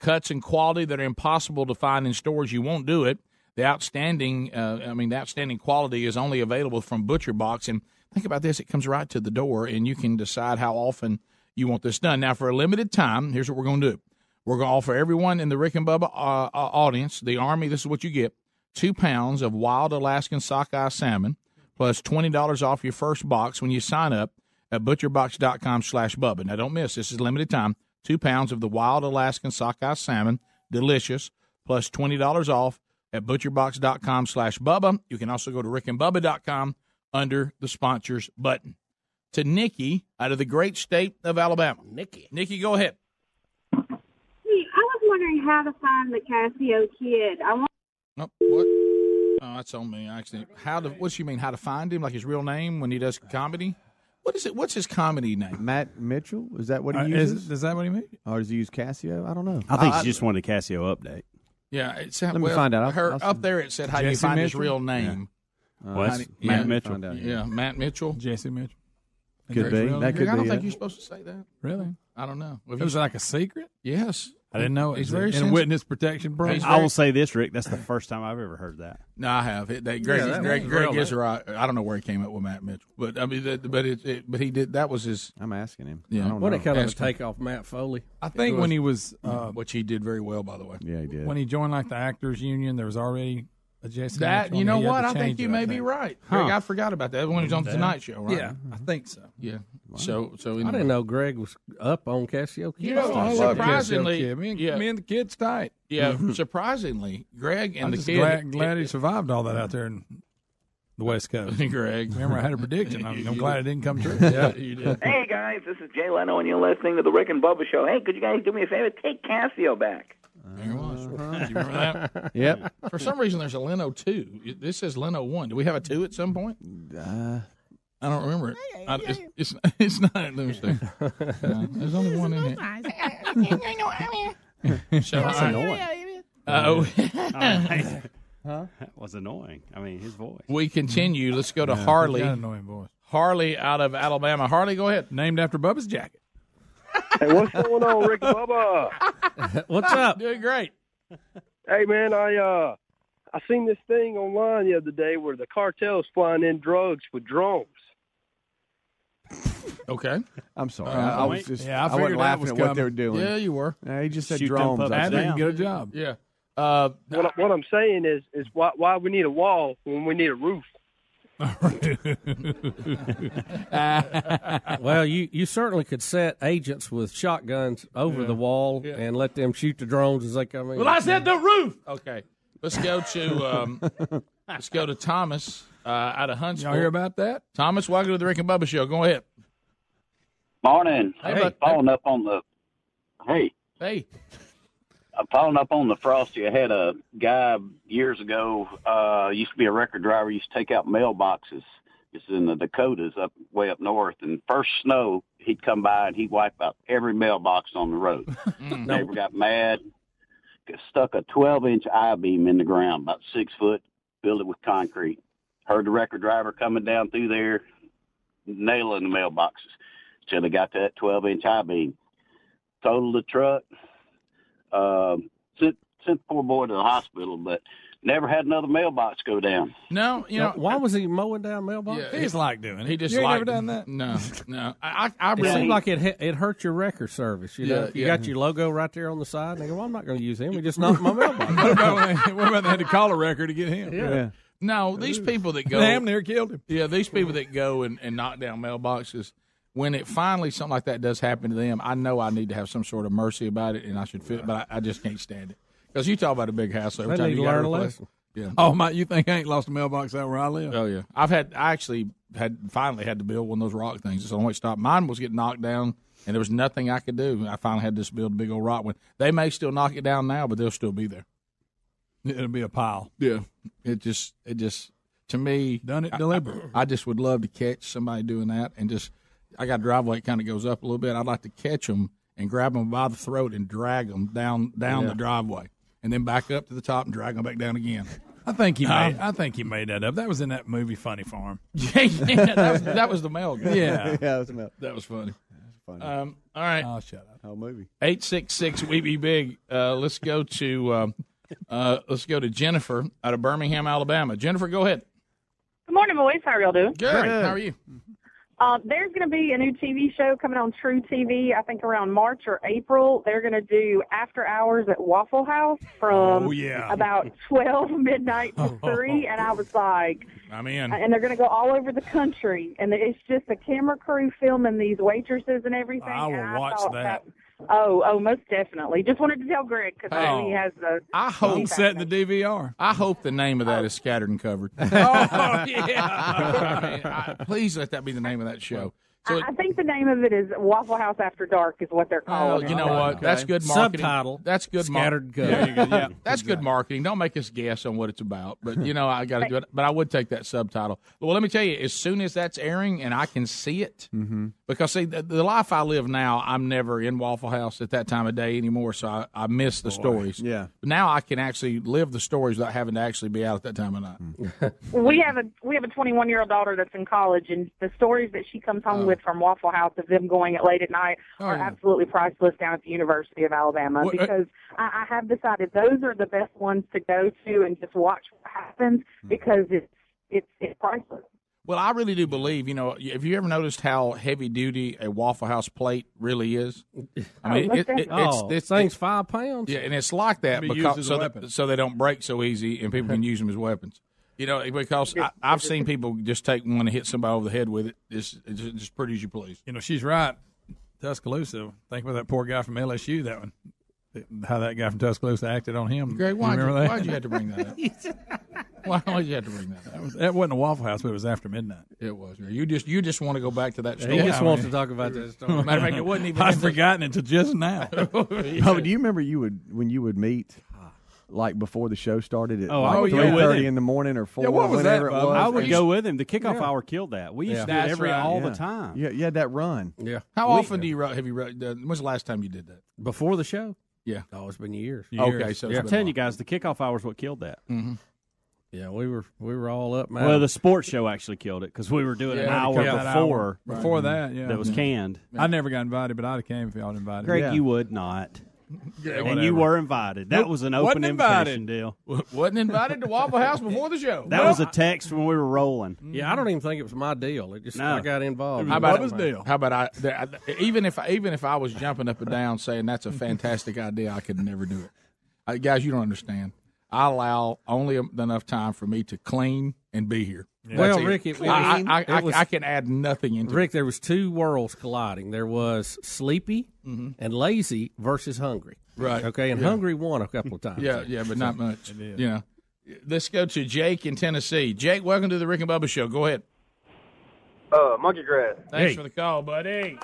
Speaker 1: Cuts and quality that are impossible to find in stores. You won't do it. The outstanding, uh, I mean, the outstanding quality is only available from Butcher Box. And think about this: it comes right to the door, and you can decide how often you want this done. Now, for a limited time, here's what we're going to do: we're going to offer everyone in the Rick and Bubba uh, uh, audience, the Army. This is what you get: two pounds of wild Alaskan sockeye salmon, plus twenty dollars off your first box when you sign up at butcherbox.com/bubba. Now, don't miss this is limited time. Two pounds of the wild Alaskan sockeye salmon, delicious, plus twenty dollars off at butcherbox.com slash Bubba. You can also go to rickandbubba.com under the sponsors button. To Nikki out of the great state of Alabama.
Speaker 3: Nikki.
Speaker 1: Nikki, go ahead.
Speaker 18: Hey, I was wondering how to find the Casio kid. I want.
Speaker 1: Oh, what? Oh, that's on me. Actually, how to? What you mean? How to find him? Like his real name when he does comedy? What is it? What's his comedy name?
Speaker 19: Matt Mitchell? Is that what he
Speaker 16: Uh, is-
Speaker 19: uses?
Speaker 16: is that what he means?
Speaker 19: Or does he use Casio? I don't know.
Speaker 17: I think he just wanted a Casio update.
Speaker 1: Yeah, it's
Speaker 19: Let me
Speaker 1: well,
Speaker 19: find out. I'll-
Speaker 1: her,
Speaker 19: I'll-
Speaker 1: up there it said how do you
Speaker 16: Jesse
Speaker 1: find his real name.
Speaker 17: Yeah. Well,
Speaker 1: do-
Speaker 17: Matt
Speaker 1: yeah.
Speaker 17: Mitchell.
Speaker 19: Out.
Speaker 1: Yeah, Matt Mitchell.
Speaker 16: Jesse Mitchell.
Speaker 19: Could be. That could
Speaker 1: I don't
Speaker 19: be
Speaker 1: think
Speaker 19: it.
Speaker 1: you're supposed to say that.
Speaker 16: Really?
Speaker 1: I don't know.
Speaker 16: It was like a secret?
Speaker 1: yes.
Speaker 16: I didn't know it.
Speaker 1: He's
Speaker 16: Is
Speaker 1: very
Speaker 16: it in
Speaker 1: sensitive.
Speaker 16: witness protection program.
Speaker 17: I will say this, Rick. That's the first time I've ever heard that.
Speaker 1: No, I have. It, they, Greg,
Speaker 3: Yeah, that
Speaker 1: Greg,
Speaker 3: was
Speaker 1: Greg
Speaker 3: real,
Speaker 1: is right. I don't know where he came up with Matt Mitchell, but I mean, that, but it, it, but he did. That was his.
Speaker 19: I'm asking him.
Speaker 1: Yeah.
Speaker 19: I don't
Speaker 3: What
Speaker 19: know.
Speaker 3: a kind of a
Speaker 1: Ask him.
Speaker 3: take off Matt Foley.
Speaker 16: I think when he was uh,
Speaker 1: which he did very well, by the way.
Speaker 19: Yeah, he did.
Speaker 16: when he joined like the actors union, there was already a Jesse.
Speaker 1: That
Speaker 16: Mitchell,
Speaker 1: you know what? I think you
Speaker 16: it,
Speaker 1: may
Speaker 16: I
Speaker 1: be right.
Speaker 16: Huh.
Speaker 1: Greg, I forgot about that when he was on the Tonight Show, right?
Speaker 16: Yeah, I think so.
Speaker 1: yeah. So, so
Speaker 3: I didn't know Greg was up on Casio Kid.
Speaker 1: You know,
Speaker 16: I love
Speaker 1: surprisingly,
Speaker 16: Casio Kid. Me and,
Speaker 1: yeah.
Speaker 16: me and the kids tight.
Speaker 1: Yeah, surprisingly, Greg and
Speaker 16: I'm
Speaker 1: the
Speaker 16: just
Speaker 1: kid.
Speaker 16: glad, glad he survived all that out there in the West Coast.
Speaker 1: Greg,
Speaker 16: Remember, I had a prediction. I'm, I'm glad
Speaker 1: did.
Speaker 16: it didn't come true.
Speaker 1: yeah, you did.
Speaker 20: Hey guys, this is Jay Leno, and you're listening to the Rick and Bubba Show. Hey, could you guys do me a favor? Take Casio back.
Speaker 1: There it was. Do you remember that?
Speaker 19: Yep.
Speaker 1: For some reason, there's a Leno two. This says Leno one. Do we have a two at some point?
Speaker 19: Uh,
Speaker 1: I don't remember it. I, it's, it's it's not. Let me see. No, there's only one in here. so,
Speaker 17: That's
Speaker 1: I-
Speaker 17: annoying.
Speaker 1: Uh,
Speaker 17: Huh? That was annoying. I mean, his voice.
Speaker 1: we continue. Let's go to
Speaker 16: Yeah,
Speaker 1: Harley.
Speaker 16: he's got an annoying voice.
Speaker 1: Harley out of Alabama. Harley, go ahead.
Speaker 16: Named after Bubba's jacket.
Speaker 21: Hey, what's going on, Rick Bubba?
Speaker 3: What's up?
Speaker 1: Doing great.
Speaker 21: Hey, man, I uh, I seen this thing online the other day where the cartel's flying in drugs with drones.
Speaker 1: Okay.
Speaker 19: I'm sorry.
Speaker 1: Uh,
Speaker 19: I, I was just.
Speaker 16: Yeah, I
Speaker 19: I, wasn't laughing
Speaker 16: was
Speaker 19: at what they were doing.
Speaker 1: Yeah, you were.
Speaker 19: Yeah, he just said
Speaker 17: Shoot
Speaker 19: drones.
Speaker 17: puppets
Speaker 19: I
Speaker 16: I didn't get a job.
Speaker 1: Yeah. Uh,
Speaker 21: What, I- what I'm saying is, is why why we need a wall when we need a roof?
Speaker 3: well, you, you certainly could set agents with shotguns over the wall and let them shoot the drones as they come in.
Speaker 1: well, I said the roof. Okay. Let's go to um, let's go to Thomas uh, out of Huntsville.
Speaker 16: Y'all hear about that?
Speaker 1: Thomas, welcome to the Rick and Bubba Show. Go ahead.
Speaker 22: Morning.
Speaker 1: Hey,
Speaker 22: I'm following up on the. Hey,
Speaker 1: Hey.
Speaker 22: I'm following up on the frosty. I had a guy years ago. Uh, used to be a record driver. Used to take out mailboxes. It's in the Dakotas, up way up north. And first snow, he'd come by and he'd wipe out every mailbox on the road. Neighbor got mad. Stuck a 12 inch I beam in the ground, about six foot. Filled it with concrete. Heard the record driver coming down through there, nailing the mailboxes till they got to that 12 inch I beam. Totaled the truck. Um, sent sent the poor boy to the hospital, but never had another mailbox go down.
Speaker 1: No, you know
Speaker 3: why was he mowing down mailbox?
Speaker 1: Yeah,
Speaker 16: He just like doing it.
Speaker 1: He just
Speaker 16: you ain't
Speaker 1: liked
Speaker 16: never done that.
Speaker 1: No, no. I I, I
Speaker 3: It
Speaker 1: really
Speaker 3: seemed like it it hurt your record service. You know,
Speaker 1: Yeah,
Speaker 3: if you
Speaker 1: yeah.
Speaker 3: got your logo right there on the side, and they go, "Well, I'm not going to use him. He just knocked my mailbox."
Speaker 16: what, about when they, what about they had to call a record to get him?
Speaker 3: Yeah.
Speaker 1: No, these people that go
Speaker 16: Damn near killed him.
Speaker 1: Yeah, these people that go and, and knock down mailboxes. When it finally something like that does happen to them, I know I need to have some sort of mercy about it, and I should feel. But I, I just can't stand it because you talk about a big house every
Speaker 16: They
Speaker 1: time you
Speaker 16: learn a lesson.
Speaker 1: Yeah.
Speaker 16: Oh my! You think I ain't lost a mailbox out where I live?
Speaker 1: Oh yeah, I've had. I actually had finally had to build one of those rock things. It's the only stop. Mine was getting knocked down, and there was nothing I could do. I finally had to just build a big old rock one. They may still knock it down now, but they'll still be there.
Speaker 16: It'll be a pile.
Speaker 1: Yeah, it just it just to me
Speaker 16: done it deliberate.
Speaker 1: I, I just would love to catch somebody doing that, and just I got a driveway that kind of goes up a little bit. I'd like to catch them and grab them by the throat and drag them down down
Speaker 16: Yeah.
Speaker 1: the driveway, and then back up to the top and drag them back down again.
Speaker 16: I think he
Speaker 1: Um,
Speaker 16: made. I think he made that up. That was in that movie Funny Farm.
Speaker 1: Yeah, yeah, that was, that was the mail guy.
Speaker 16: Yeah.
Speaker 19: Yeah, that was Mel.
Speaker 1: that was funny.
Speaker 19: funny.
Speaker 1: Um, all right,
Speaker 16: Oh, shut up.
Speaker 19: Whole movie.
Speaker 1: eight six six we be big. Uh, let's go to um, uh, let's go to Jennifer out of Birmingham, Alabama. Jennifer, go ahead.
Speaker 23: Good morning, boys. How are y'all doing?
Speaker 1: Good. How are you?
Speaker 23: Um, there's going to be a new TV show coming on truTV. I think around March or April. They're going to do After Hours at Waffle House from
Speaker 1: Oh, yeah.
Speaker 23: about 12 midnight to 3. And I was like,
Speaker 1: I'm in.
Speaker 23: and they're going to go all over the country. And it's just a camera crew filming these waitresses and everything.
Speaker 16: I will
Speaker 23: and
Speaker 16: watch
Speaker 23: thought
Speaker 16: that.
Speaker 23: Oh, oh, most definitely. Just wanted to tell Greg because
Speaker 1: Oh.
Speaker 23: he has the.
Speaker 1: I hope
Speaker 16: I'm the DVR.
Speaker 1: I hope the name of that is scattered and covered.
Speaker 16: Oh
Speaker 1: I- please let that be the name of that show. So,
Speaker 23: I I think the name of it is Waffle House After Dark is what they're
Speaker 1: well,
Speaker 23: calling it.
Speaker 1: you know what? That's good marketing.
Speaker 3: Subtitle,
Speaker 1: That's good
Speaker 3: scattered
Speaker 1: marketing.
Speaker 3: gut.
Speaker 1: Yeah, that's good marketing. Don't make us guess on what it's about. But you know, I got to do it. But I would take that subtitle. Well, let me tell you, as soon as that's airing and I can see it,
Speaker 19: Mm-hmm.
Speaker 1: Because see, the, the life I live now, I'm never in Waffle House at that time of day anymore, so I, I miss the stories.
Speaker 19: Yeah.
Speaker 1: But now I can actually live the stories without having to actually be out at that time of night.
Speaker 19: Mm.
Speaker 23: we have a we have a 21 year old daughter that's in college, and the stories that she comes home with from Waffle House of them going at late at night
Speaker 1: Oh,
Speaker 23: are
Speaker 1: yeah.
Speaker 23: absolutely priceless down at the University of Alabama.
Speaker 1: What- uh,
Speaker 23: because I, I have decided those are the best ones to go to and just watch what happens
Speaker 1: Hmm.
Speaker 23: because it's it's it's priceless.
Speaker 1: Well, I really do believe, you know, have you ever noticed how heavy duty a Waffle House plate really is? I mean,
Speaker 23: Oh,
Speaker 1: it, it, it's,
Speaker 3: oh,
Speaker 1: it's,
Speaker 3: thing's five pounds.
Speaker 1: yeah, and it's like that
Speaker 16: be
Speaker 1: because so,
Speaker 16: weapon.
Speaker 1: that, so they don't break so easy and people can use them as weapons. You know, because I, I've seen people just take one and hit somebody over the head with it. It's, it's just as pretty as you please.
Speaker 16: You know, she's right. Tuscaloosa. Think about that poor guy from LSU. That one. How that guy from Tuscaloosa acted on him.
Speaker 1: Greg, why'd you, why'd you have to bring that up? Why would you have to bring that up?
Speaker 16: That, was, that wasn't a Waffle House, but it was after midnight.
Speaker 1: It was. You just you just want to go back to that story.
Speaker 3: He just
Speaker 16: I
Speaker 3: wants
Speaker 16: mean-
Speaker 3: to talk about that story.
Speaker 1: Matter of fact, it wasn't even.
Speaker 16: I'd forgotten it until just now.
Speaker 19: Oh, do you remember you would when you would meet like before the show started at
Speaker 24: Oh,
Speaker 19: like
Speaker 24: I would go
Speaker 19: three
Speaker 24: with
Speaker 19: thirty
Speaker 24: him.
Speaker 19: in the morning or four,
Speaker 16: Yeah, what was that,
Speaker 19: it was?
Speaker 24: I would
Speaker 19: And
Speaker 24: go with him. The kickoff
Speaker 16: Yeah.
Speaker 24: hour killed that. We used
Speaker 1: Yeah.
Speaker 24: to do it every
Speaker 1: right,
Speaker 24: all
Speaker 19: yeah.
Speaker 24: the time.
Speaker 19: Yeah, you had that run.
Speaker 3: Yeah.
Speaker 1: How
Speaker 3: We-
Speaker 1: often do you ru- have you? ru- uh, When's the last time you did that?
Speaker 3: Before the show?
Speaker 1: Yeah.
Speaker 3: Oh, it's been years.
Speaker 1: Okay, so it's
Speaker 24: I'm telling
Speaker 1: a
Speaker 24: you guys, the kickoff hour is what killed that.
Speaker 1: Mm-hmm.
Speaker 3: Yeah, we were we were all up, man.
Speaker 24: Well, the sports show actually killed it because we were doing an
Speaker 1: Yeah,
Speaker 24: hour
Speaker 16: Yeah, that
Speaker 24: before
Speaker 16: hour. Before that, yeah.
Speaker 24: that was canned.
Speaker 16: I never got invited, but I'd have came if y'all invited.
Speaker 24: Greg,
Speaker 19: Yeah.
Speaker 24: you would not.
Speaker 16: Yeah,
Speaker 24: and you were invited. That was an
Speaker 16: wasn't
Speaker 24: open invitation deal.
Speaker 1: Wasn't invited to Waffle House before the show.
Speaker 24: That was a text when we were rolling.
Speaker 3: yeah, I don't even think it was my deal. It just
Speaker 24: No.
Speaker 3: I got involved.
Speaker 1: How about
Speaker 16: Bubba's deal.
Speaker 1: How about I, there- I? Even if even if I was jumping up and down saying that's a fantastic idea, I could never do it. Uh, guys, you don't understand. I allow only enough time for me to clean and be here.
Speaker 3: Well,
Speaker 1: That's it.
Speaker 3: Rick, it-
Speaker 1: I, I, I,
Speaker 3: it was-
Speaker 1: I can add nothing into
Speaker 3: Rick, there was two worlds colliding. There was sleepy and lazy versus hungry.
Speaker 1: Right.
Speaker 3: Okay, and
Speaker 1: Yeah.
Speaker 3: hungry won a couple of times.
Speaker 1: Yeah, yeah, but not much. You know. Let's go to Jake in Tennessee. Jake, welcome to the Rick and Bubba Show. Go ahead.
Speaker 21: Uh, monkey grass.
Speaker 1: Thanks
Speaker 21: Hey.
Speaker 1: for the call, buddy.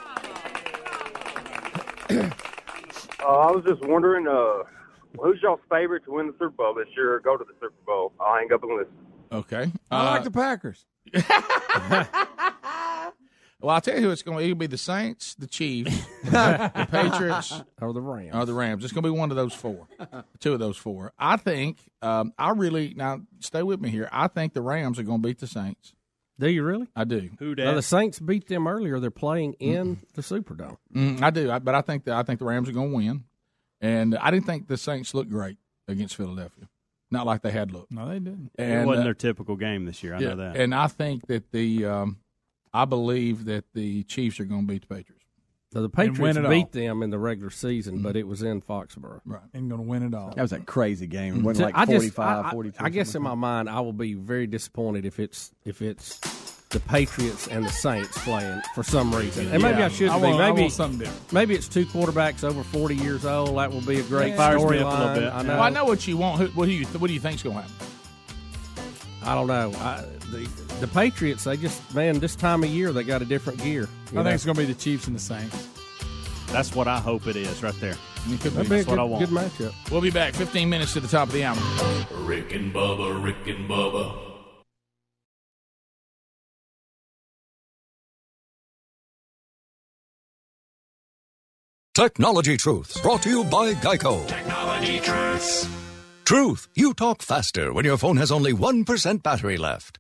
Speaker 21: Uh, I was just wondering, uh, who's y'all's favorite to win the Super Bowl this year or go to the Super Bowl? I'll hang up and listen.
Speaker 1: Okay.
Speaker 16: I
Speaker 1: Uh,
Speaker 16: like the Packers.
Speaker 1: Well, I'll tell you who it's going to be. It'll be the Saints, the Chiefs, the Patriots,
Speaker 3: or the Rams.
Speaker 1: or the Rams. It's going to be one of those four, two of those four. I think. Um, I really now stay with me here. I think the Rams are going to beat the Saints.
Speaker 3: Do you really?
Speaker 1: I do.
Speaker 24: Who
Speaker 3: Now, the Saints beat them earlier. They're playing in the Superdome.
Speaker 1: Mm, I do. I, but I think that I think the Rams are going to win. And I didn't think the Saints looked great against Philadelphia. Not like they had looked.
Speaker 16: No, they didn't.
Speaker 1: And,
Speaker 24: it wasn't
Speaker 1: uh,
Speaker 24: their typical game this year. I
Speaker 1: yeah,
Speaker 24: know that.
Speaker 1: And I think that the um, I believe that the Chiefs are going to beat the Patriots.
Speaker 3: So the Patriots beat
Speaker 16: all.
Speaker 3: them in the regular season, but it was in Foxborough.
Speaker 1: Right.
Speaker 16: And going to win it all.
Speaker 19: That was a crazy game. It wasn't like
Speaker 3: I just-
Speaker 19: 45,
Speaker 3: I- I- I guess in my mind, I will be very disappointed if it's if it's the Patriots and the Saints playing for some reason. And maybe
Speaker 16: Yeah,
Speaker 3: I shouldn't
Speaker 16: I
Speaker 3: be.
Speaker 16: want- I
Speaker 3: Maybe
Speaker 16: want something different.
Speaker 3: Maybe it's two quarterbacks over forty years old. That will be a great
Speaker 1: Fires me
Speaker 3: storyline.
Speaker 1: up a little bit.
Speaker 3: I know.
Speaker 1: Well, I know what you want. Who, what do you What do you think's going to happen?
Speaker 3: I don't know. I, the the Patriots, they just man, this time of year they got a different gear.
Speaker 16: I think it's going to be the Chiefs and the Saints.
Speaker 24: That's what I hope it is right there.
Speaker 16: could
Speaker 3: That'd be a good, good matchup.
Speaker 1: We'll be back 15 minutes to the top of the hour.
Speaker 12: Rick and Bubba, Rick and Bubba.
Speaker 25: Technology Truths, brought to you by Geico.
Speaker 12: Technology truths.
Speaker 25: Truth, you talk faster when your phone has only 1% battery left.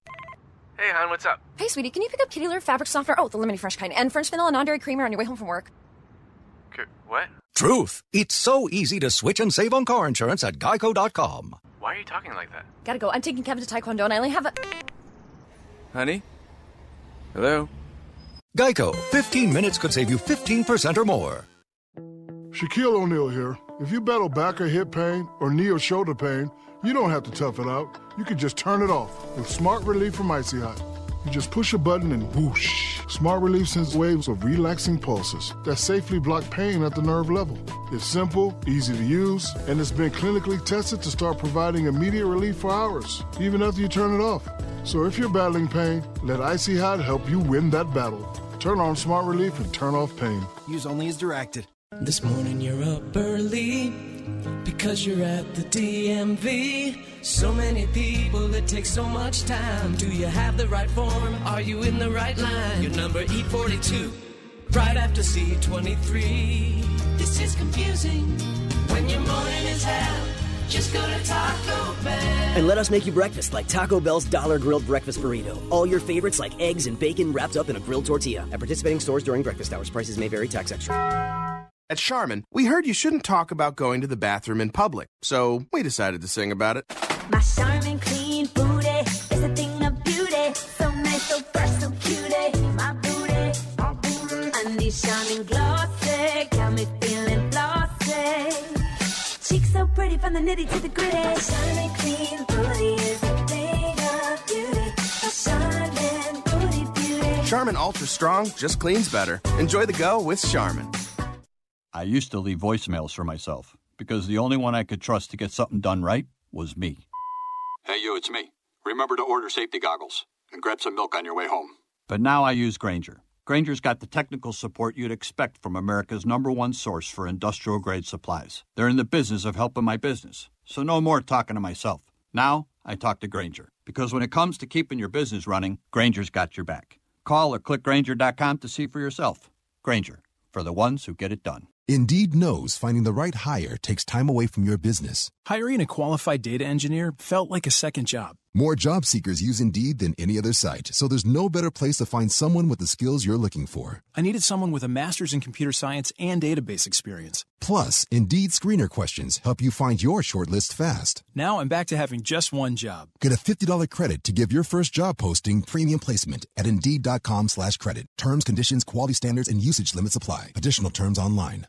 Speaker 26: Hey, hon, what's up?
Speaker 27: Hey, sweetie, can you pick up Kitty Litter fabric softener? Oh, the lemony fresh kind. And French vanilla non-dairy creamer on your way home from work.
Speaker 26: K- What?
Speaker 25: Truth, it's so easy to switch and save on car insurance at geico.com.
Speaker 26: Why are you talking like that?
Speaker 27: Gotta go. I'm taking Kevin to Taekwondo and I only have a...
Speaker 26: Honey? Hello?
Speaker 25: Geico, 15 minutes could save you 15% or more.
Speaker 28: Shaquille O'Neal here. If you battle back or hip pain or knee or shoulder pain, you don't have to tough it out. You can just turn it off with Smart Relief from Icy Hot. You just push a button and whoosh. Smart Relief sends waves of relaxing pulses that safely block pain at the nerve level. It's simple, easy to use, and it's been clinically tested to start providing immediate relief for hours, even after you turn it off. So if you're battling pain, let Icy Hot help you win that battle. Turn on Smart Relief and turn off pain.
Speaker 29: Use only as directed. This morning you're up early because you're at the DMV. So many people, it takes so much time. Do you have the right form? Are you in the right line? Your number E42, right after C23. This is confusing when your morning is hell. Just go to Taco Bell.
Speaker 30: And let us make you breakfast like Taco Bell's Dollar Grilled Breakfast Burrito. All your favorites like eggs and bacon wrapped up in a grilled tortilla. At participating stores during breakfast hours, prices may vary, tax extra.
Speaker 31: At Charmin, we heard you shouldn't talk about going to the bathroom in public, so we decided to sing about it.
Speaker 32: My Charmin clean booty is a thing of beauty. So nice, so fresh, so cutie. My booty, my booty. And these Charmin glossy got me feeling flossy. Cheeks so pretty from the nitty to the gritty. Charmin clean booty is a thing of beauty. My Charmin booty beauty.
Speaker 31: Charmin Ultra Strong just cleans better. Enjoy the go with Charmin.
Speaker 13: I used to leave voicemails for myself because the only one I could trust to get something done right was me.
Speaker 14: Hey, you, it's me. Remember to order safety goggles and grab some milk on your way home.
Speaker 13: But now I use Grainger. Grainger's got the technical support you'd expect from America's number one source for industrial grade supplies. They're in the business of helping my business, so no more talking to myself. Now I talk to Grainger because when it comes to keeping your business running, Grainger's got your back. Call or click Grainger.com to see for yourself. Grainger, for the ones who get it done.
Speaker 33: Indeed knows finding the right hire takes time away from your business.
Speaker 34: Hiring a qualified data engineer felt like a second job.
Speaker 33: More job seekers use Indeed than any other site, so there's no better place to find someone with the skills you're looking for.
Speaker 34: I needed someone with a master's in computer science and database experience.
Speaker 33: Plus, Indeed screener questions help you find your shortlist fast.
Speaker 34: Now I'm back to having just one job.
Speaker 33: Get a $50 credit to give your first job posting premium placement at Indeed.com slash credit. Terms, conditions, quality standards, and usage limits apply. Additional terms online.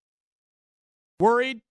Speaker 1: Worried?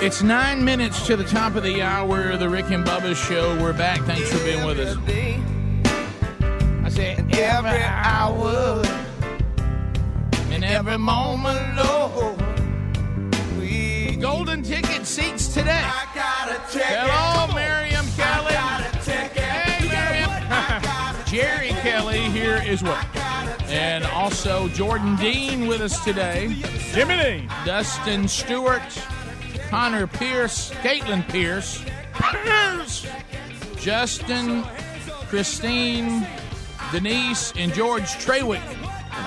Speaker 1: It's nine minutes to the top of the hour of the Rick and Bubba show. We're back. Thanks for being with us. I said every hour and every moment, Lord. Golden ticket seats today. Hello, Miriam Kelly. Hey, Miriam. Jerry Kelly here is well. And also Jordan Dean with us today. Jimmy Dean. Dustin Stewart. Connor Pierce. Caitlin Pierce. Pierce. Justin. Christine. Denise. And George Trewick.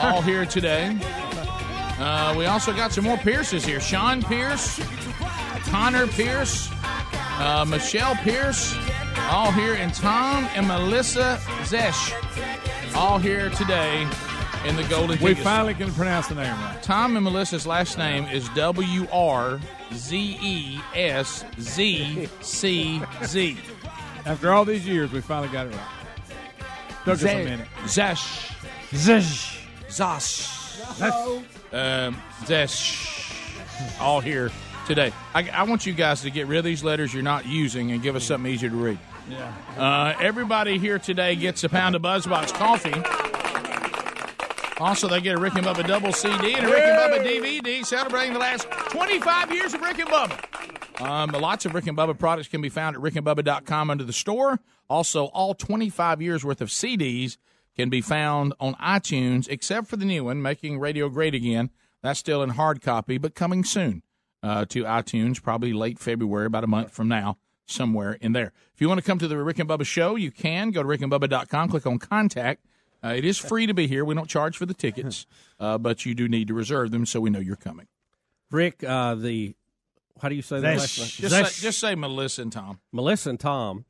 Speaker 1: All here today. Uh, we also got some more Pierces here. Sean Pierce, Connor Pierce, uh, Michelle Pierce, all here, and Tom and Melissa Zesh, all here today in the Golden
Speaker 16: We finally can pronounce the name right.
Speaker 1: Tom and Melissa's last name is W R Z E S Z C Z.
Speaker 16: After all these years, we finally got it right. Took us a minute.
Speaker 1: Zesh.
Speaker 16: Zesh.
Speaker 1: Zosh. Um, Zesh. All here today. I, I want you guys to get rid of these letters you're not using and give us something easier to read.
Speaker 16: Yeah.
Speaker 1: Uh, everybody here today gets a pound of Buzzbox coffee. Also, they get a Rick and Bubba double CD and a Rick and Bubba DVD celebrating the last 25 years of Rick and Bubba. Um, lots of Rick and Bubba products can be found at rickandbubba.com under the store. Also, all 25 years worth of CDs can be found on iTunes, except for the new one, Making Radio Great Again. That's still in hard copy, but coming soon uh, to iTunes, probably late February, about a month from now, somewhere in there. If you want to come to the Rick and Bubba show, you can go to rickandbubba.com, click on contact. Uh, it is free to be here. We don't charge for the tickets, uh, but you do need to reserve them so we know you're coming.
Speaker 3: Rick, uh, the how do you say that? last name?
Speaker 1: Just say, just say Melissa and Tom.
Speaker 3: Melissa and Tom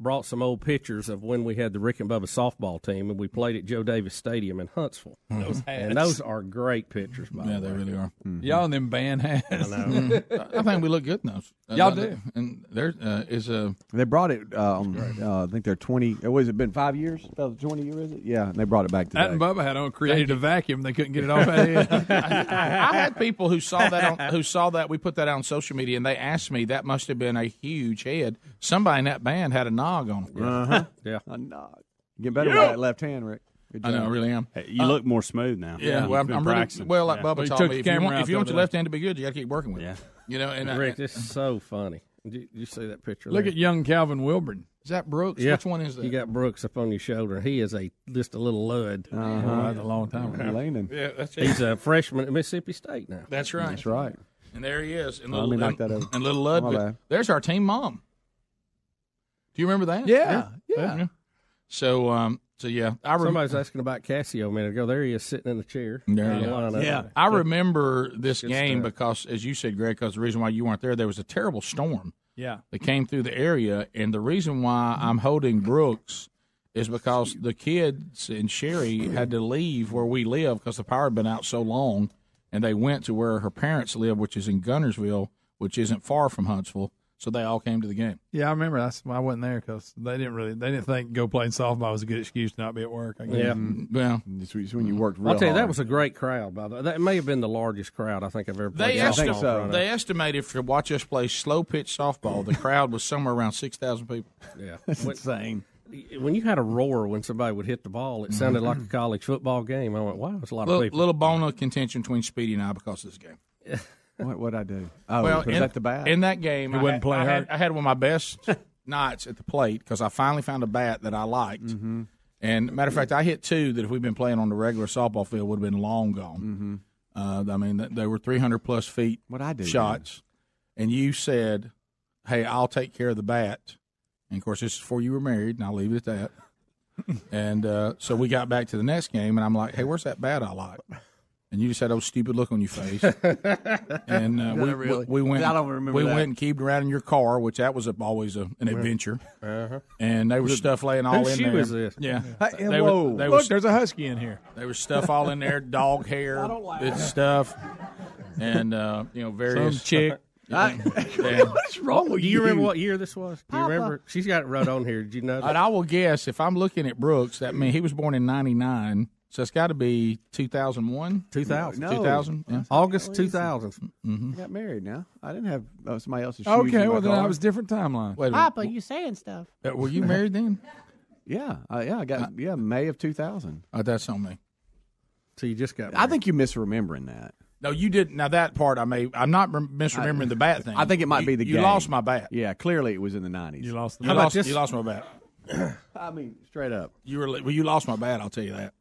Speaker 3: brought some old pictures of when we had the Rick and Bubba softball team, and we played at Joe Davis Stadium in Huntsville.
Speaker 16: Those hats.
Speaker 3: and those are great pictures, by
Speaker 1: Yeah,
Speaker 3: the
Speaker 1: they really are.
Speaker 16: Y'all in them band hats.
Speaker 3: I know.
Speaker 1: Mm. I think we look good in those.
Speaker 16: Y'all
Speaker 1: uh,
Speaker 16: do.
Speaker 1: And there uh, is a.
Speaker 19: They brought it. On, uh, I think they're twenty. uh, Was it been five years? About Twenty year is it? Yeah, and they brought it back today.
Speaker 16: That and Bubba had on created a vacuum. They couldn't get it off their head.
Speaker 1: I had people who saw that on, who saw that we put that on social media, and they asked me that must have been a huge head. Somebody in that band had a nog on it.
Speaker 19: Uh-huh.
Speaker 3: yeah,
Speaker 19: a nod. Get better
Speaker 1: Yeah.
Speaker 19: with that left hand, Rick. Good
Speaker 1: I know, I
Speaker 19: job.
Speaker 1: really am.
Speaker 35: Hey, you
Speaker 1: Uh,
Speaker 35: look more smooth now.
Speaker 1: Yeah, well, I'm, I'm really
Speaker 35: practicing.
Speaker 1: well. Like
Speaker 35: Yeah.
Speaker 1: Bubba
Speaker 16: Well, you
Speaker 1: told
Speaker 16: took
Speaker 1: me,
Speaker 16: the
Speaker 1: if you
Speaker 16: camera
Speaker 1: want,
Speaker 16: out
Speaker 1: if you want
Speaker 16: the
Speaker 1: your
Speaker 16: other
Speaker 1: left hand to be good, you got to keep working with it. Yeah, You know, and I-
Speaker 3: Rick, this is so funny. Did you see that picture?
Speaker 16: Look
Speaker 3: there?
Speaker 16: at young Calvin Wilburn.
Speaker 1: Is that Brooks?
Speaker 3: Yeah.
Speaker 1: Which one is that?
Speaker 3: You got Brooks up on your shoulder. He is a just a little lud.
Speaker 16: Oh, that's a long time ago.
Speaker 19: Leaning.
Speaker 1: Yeah, that's it.
Speaker 3: He's a freshman at Mississippi State now.
Speaker 1: That's right.
Speaker 19: That's right.
Speaker 1: And there he is. And
Speaker 19: Let
Speaker 1: little,
Speaker 19: me knock
Speaker 1: and,
Speaker 19: that over.
Speaker 1: and little Lud.
Speaker 19: My bad.
Speaker 1: There's our team mom. Do you remember that?
Speaker 16: Yeah, yeah.
Speaker 1: So, um, so yeah, I rem-
Speaker 3: Somebody's asking about Cassio a minute ago. There he is sitting in the chair.
Speaker 1: There
Speaker 3: in
Speaker 1: you
Speaker 3: the
Speaker 1: go.
Speaker 3: lineup.
Speaker 16: Yeah.
Speaker 1: I remember this
Speaker 3: Good
Speaker 1: game
Speaker 3: stuff.
Speaker 1: because, as you said, Greg, because the reason why you weren't there, there was a terrible storm
Speaker 16: Yeah.
Speaker 1: that came through the area, and the reason why I'm holding Brooks is because the kids and Sherry had to leave where we live because the power had been out so long, and they went to where her parents live, which is in Guntersville, which isn't far from Huntsville. So they all came to the game.
Speaker 16: Yeah, I remember. That's why I wasn't there because they didn't really. They didn't think go playing softball was a good excuse to not be at work. I guess.
Speaker 3: Yeah. Mm-hmm.
Speaker 1: Well,
Speaker 19: It's it's when you worked real
Speaker 3: I'll tell you, that was a great crowd. By the way, that may have been the largest crowd I think I've ever
Speaker 1: They,
Speaker 3: played.
Speaker 1: esti-
Speaker 3: softball in
Speaker 1: they estimated to watch us play slow pitch softball, the crowd was somewhere around six thousand people.
Speaker 3: Yeah,
Speaker 19: That's insane.
Speaker 3: when you had a roar when somebody would hit the ball, it sounded mm-hmm. like a college football game. I went, wow, it's a lot of
Speaker 1: little,
Speaker 3: people.
Speaker 1: little bone of contention between Speedy and I because of this game.
Speaker 19: What would I do? Oh,
Speaker 1: well, in,
Speaker 19: that the bat?
Speaker 1: in that game,
Speaker 19: He
Speaker 1: I,
Speaker 19: wouldn't
Speaker 1: had,
Speaker 19: play
Speaker 1: I, had. I had one of my best nights at the plate because I finally found a bat that I liked.
Speaker 19: Mm-hmm.
Speaker 1: And matter of fact, I hit two that if we'd been playing on the regular softball field would have been long gone. Uh, I mean, they were 300 plus feet
Speaker 19: Mm-hmm. What I do,
Speaker 1: shots. And you said, "Hey, I'll take care of the bat." And of course, this is before you were married, and I'll leave it at that. and uh, so we got back to the next game, and I'm like, "Hey, where's that bat I like?" And you just had a stupid look on your face. and uh, we,
Speaker 19: really.
Speaker 1: we, we went.
Speaker 19: I don't remember
Speaker 1: We
Speaker 19: that.
Speaker 1: went and keeped around in your car, which that was a, always a, an adventure.
Speaker 3: Uh-huh.
Speaker 1: And there was stuff laying all
Speaker 3: Whose
Speaker 1: in
Speaker 3: shoe
Speaker 1: there.
Speaker 3: is this?
Speaker 1: Yeah,
Speaker 16: Hey,
Speaker 1: They
Speaker 16: whoa.
Speaker 1: were- they
Speaker 16: Look,
Speaker 1: were-
Speaker 16: there's a husky in here.
Speaker 1: There was stuff all in there, dog hair, and stuff, and uh, you know various
Speaker 16: Some chick.
Speaker 1: Yeah.
Speaker 19: What's wrong with
Speaker 3: Do you remember what year this was? Do you
Speaker 1: Papa.
Speaker 3: remember? She's got it right on here. Did you know? That?
Speaker 1: And I will guess if I'm looking at Brooks, that means he was born in '99, so it's got to be 2001,
Speaker 3: 2000.
Speaker 19: No.
Speaker 1: 2000, yeah.
Speaker 3: August 2000.
Speaker 1: Mm-hmm.
Speaker 19: I got married now. I didn't have uh, somebody else's shoes.
Speaker 16: Okay,
Speaker 19: in my
Speaker 16: well then
Speaker 19: car.
Speaker 16: I was different timeline.
Speaker 1: Wait a minute.
Speaker 35: Papa, you saying stuff?
Speaker 1: Uh, Were you married then?
Speaker 19: Yeah, uh, yeah, I got yeah May of 2000.
Speaker 1: Oh, that's on me.
Speaker 3: So you just got.
Speaker 19: I think you're misremembering that.
Speaker 1: No, you didn't. Now that part I may. I'm not rem- misremembering the bat thing.
Speaker 19: I think it might
Speaker 1: You-
Speaker 19: be the
Speaker 1: You
Speaker 19: game.
Speaker 1: lost my bat.
Speaker 19: Yeah, clearly it was in the 90s.
Speaker 16: You lost the
Speaker 1: You
Speaker 3: How about
Speaker 1: lost,
Speaker 3: this?
Speaker 1: you lost my bat.
Speaker 19: I mean, straight up.
Speaker 1: You were well. You lost my bat. I'll tell you that.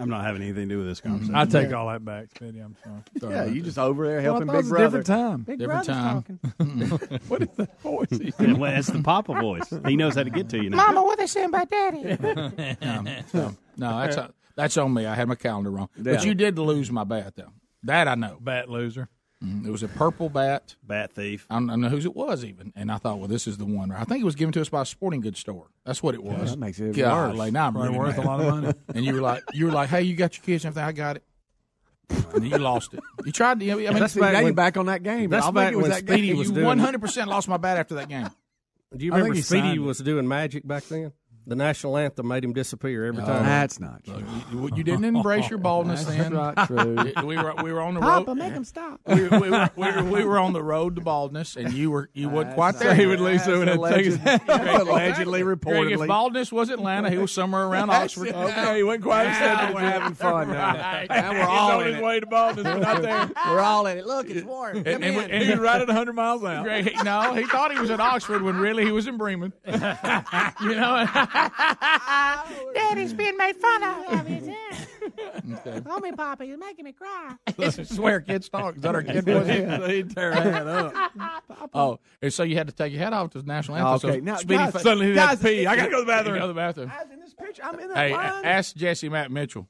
Speaker 36: I'm not having anything to do with this conversation.
Speaker 16: I take all that back, Speedy. I'm sorry.
Speaker 1: Sorry
Speaker 19: Yeah,
Speaker 1: about
Speaker 19: you
Speaker 1: that.
Speaker 19: just over there
Speaker 16: Well, I
Speaker 19: helping
Speaker 16: thought it
Speaker 19: Big
Speaker 16: was a
Speaker 19: Brother.
Speaker 16: different time.
Speaker 35: Big
Speaker 1: Different
Speaker 35: Brother's
Speaker 1: time.
Speaker 35: talking.
Speaker 16: what is that voice?
Speaker 36: Yeah, well, that's the Papa voice. He knows how to get to you now.
Speaker 35: Mama, what they saying about Daddy?
Speaker 1: Um, so, no, that's that's on me. I had my calendar wrong.
Speaker 19: Yeah.
Speaker 1: But you did lose my bat though. That I know.
Speaker 16: Bat loser.
Speaker 1: Mhm. It was a purple bat.
Speaker 36: Bat thief.
Speaker 1: I don't, I don't know whose it was even, and I thought, well, this is the one. I think it was given to us by a sporting goods store. That's what it was.
Speaker 19: that makes it
Speaker 1: God,
Speaker 19: worse.
Speaker 1: Like, now I'm
Speaker 16: Probably
Speaker 1: really
Speaker 16: worth
Speaker 1: mad.
Speaker 16: a lot of money.
Speaker 1: And you were like, you were like, hey, you got your kids and everything. I got it. And you lost it. You tried to. I mean,
Speaker 3: That's
Speaker 19: See,
Speaker 3: back
Speaker 19: now
Speaker 3: when-
Speaker 19: you're back on that game.
Speaker 3: That's back
Speaker 19: it was
Speaker 3: when
Speaker 19: that
Speaker 3: Speedy
Speaker 19: game.
Speaker 3: was
Speaker 1: you
Speaker 3: doing-
Speaker 1: 100 percent lost my bat after that game.
Speaker 3: Do you
Speaker 16: think
Speaker 3: remember Speedy
Speaker 16: signed it.
Speaker 3: was doing magic back then? The national anthem made him disappear every time.
Speaker 19: That's not true.
Speaker 1: You, you didn't embrace your baldness
Speaker 19: That's
Speaker 1: then.
Speaker 19: not true.
Speaker 1: We were we were on the road.
Speaker 35: Papa,
Speaker 1: road.
Speaker 35: make him stop.
Speaker 1: We, we, were, we, were, we were on the road to baldness, and you were you weren't quite
Speaker 19: That's
Speaker 1: there.
Speaker 16: he would leave so he
Speaker 19: that's
Speaker 16: would take his
Speaker 19: allegedly,
Speaker 1: Greg, if
Speaker 19: reportedly.
Speaker 1: baldness was Atlanta, he was somewhere around Oxford.
Speaker 16: Okay, he wasn't quite accepted.
Speaker 19: Now we're having fun now.
Speaker 1: Right.
Speaker 19: Now we're
Speaker 16: He's
Speaker 19: all
Speaker 16: on
Speaker 19: in
Speaker 16: his
Speaker 19: it.
Speaker 16: way to Baldwin, but not there.
Speaker 19: We're all in it. Look, it's warm. Come
Speaker 1: And, and,
Speaker 19: in.
Speaker 1: and
Speaker 16: He was right at 100 miles an hour.
Speaker 1: Greg, no, he thought he was at Oxford when really he was in Bremen. you know,
Speaker 35: Daddy's being made fun of.
Speaker 1: Okay.
Speaker 35: Call me Papa. You're making me cry.
Speaker 1: this is where kids talk. Is that our kid was?
Speaker 16: So he'd tear that head up.
Speaker 1: Oh, and so you had to take your head off to the national anthem.
Speaker 19: Okay,
Speaker 1: so
Speaker 19: now,
Speaker 1: Speedy
Speaker 19: guys,
Speaker 1: fa-
Speaker 16: Suddenly he had to pee. I got to go to the
Speaker 1: Go to
Speaker 16: bathroom.
Speaker 1: the bathroom.
Speaker 19: Guys, in this picture, I'm in that
Speaker 1: Hey, a-
Speaker 19: line.
Speaker 1: ask Jesse Matt Mitchell.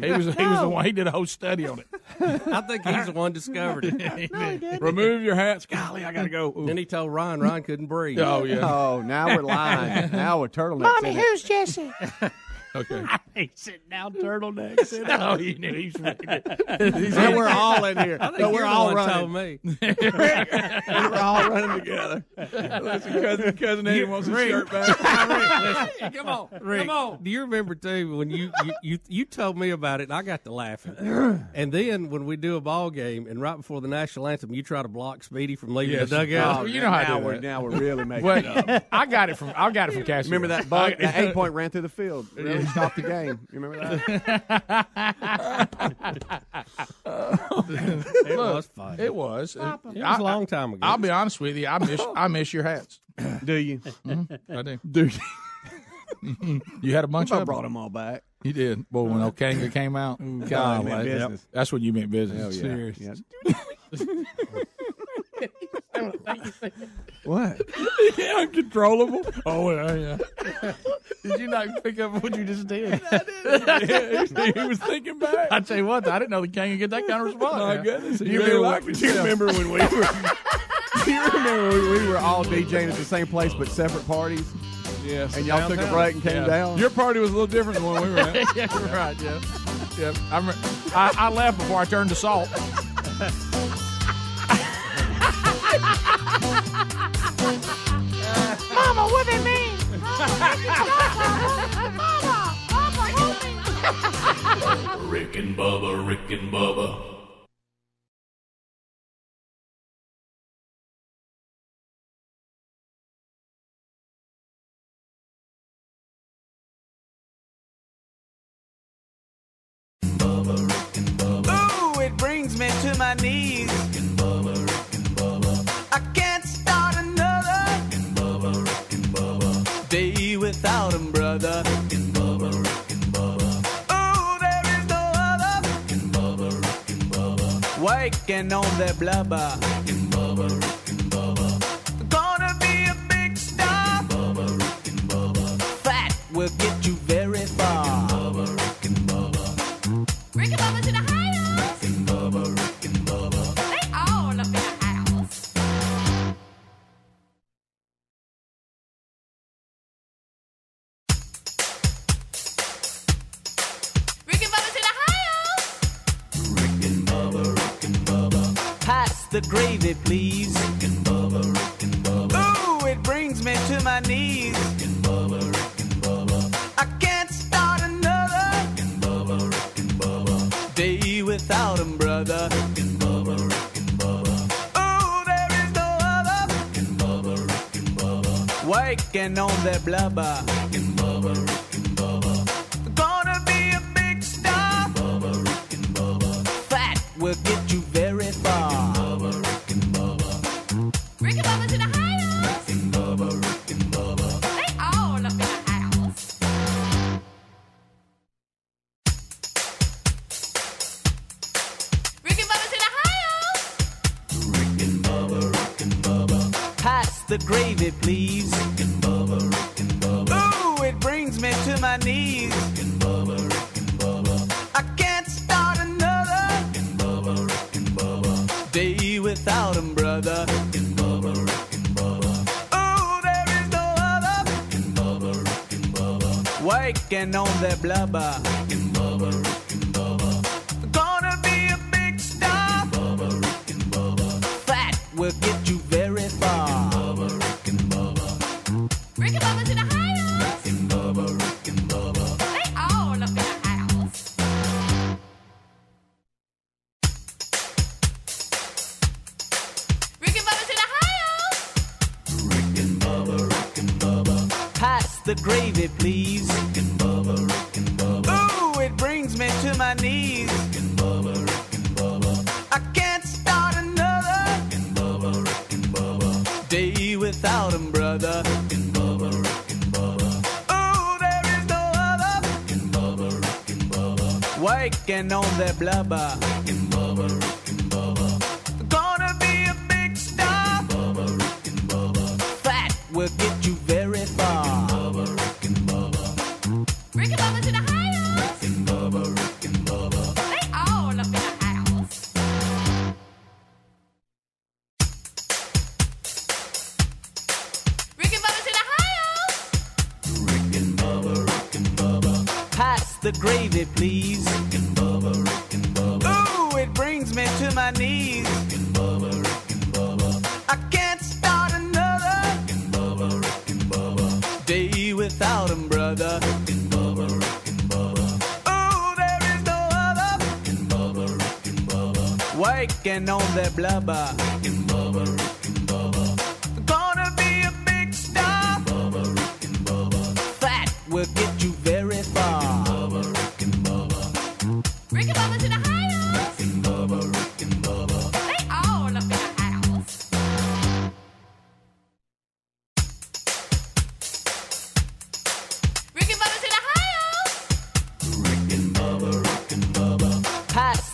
Speaker 1: He was he was the one. He did a whole study on it.
Speaker 3: I think he's the one discovered it.
Speaker 16: Remove your hats. Golly, I got to go. Ooh.
Speaker 3: Then he told Ryan Ryan couldn't breathe.
Speaker 1: Oh yeah.
Speaker 19: Oh, now we're lying. now we're turtlenecks
Speaker 35: Mommy,
Speaker 19: in it.
Speaker 35: who's Jesse?
Speaker 1: Okay.
Speaker 36: Hey, sitting down, turtlenecks.
Speaker 1: oh, you knew he was reading it.
Speaker 19: We're all in here.
Speaker 3: I think
Speaker 19: No, we're all running.
Speaker 3: told me.
Speaker 19: we're all running together.
Speaker 16: Listen, cousin, cousin Eddie wants his shirt back.
Speaker 3: Come on, Rick, Come on. Do you remember too when you, you you you told me about it and I got to laughing? and then when we do a ball game and right before the national anthem, you try to block Speedy from leaving
Speaker 1: Yes.
Speaker 3: the dugout.
Speaker 1: Oh, you know how I
Speaker 19: now
Speaker 1: do
Speaker 19: we're now we're really making
Speaker 1: Well,
Speaker 19: it up.
Speaker 1: I got it from I got it from Cassie.
Speaker 19: Remember that bug? That eight point ran through the field. Really stopped the game. You remember that?
Speaker 3: it was fun.
Speaker 1: It was. It,
Speaker 3: It was a long time ago.
Speaker 1: I'll be honest with you. I miss I miss your hats.
Speaker 19: Do you? Mm-hmm.
Speaker 1: I do.
Speaker 19: Do you?
Speaker 1: You had a bunch
Speaker 19: I
Speaker 1: of
Speaker 19: brought
Speaker 1: them.
Speaker 19: them all back.
Speaker 1: You did. Boy, when Okanga came out, mm. God,
Speaker 19: meant
Speaker 1: that-
Speaker 19: business.
Speaker 1: that's when you meant business.
Speaker 19: Hell yeah.
Speaker 1: Serious.
Speaker 19: Yeah. What?
Speaker 16: Yeah, Uncontrollable.
Speaker 1: Oh yeah, yeah. did you not pick up what you just did?
Speaker 16: he was thinking back.
Speaker 1: I tell you what, I didn't know the king could get that kind of response.
Speaker 16: My
Speaker 1: man.
Speaker 16: goodness.
Speaker 19: Do you,
Speaker 16: really
Speaker 19: remember,
Speaker 16: liked
Speaker 19: when- do you remember when we were? Do you remember when we, we were all DJing at the same place but separate parties,
Speaker 16: Yes.
Speaker 19: and y'all took a break and came
Speaker 1: Yeah.
Speaker 19: down?
Speaker 16: Your party was a little different than the one we were at.
Speaker 1: yeah, right. Yeah, yeah. I, remember, I, I left before I turned to salt.
Speaker 35: Mama, what they mean? Mama, Papa, help me.
Speaker 12: Rick and Bubba, Rick and Bubba.
Speaker 37: my knees. without him, brother. Rockin' Bubba, Rockin' Bubba. Ooh, there is no other. Rockin' Bubba, Rockin' Bubba. Waking on that blubber. Rockin' Bubba, Rockin'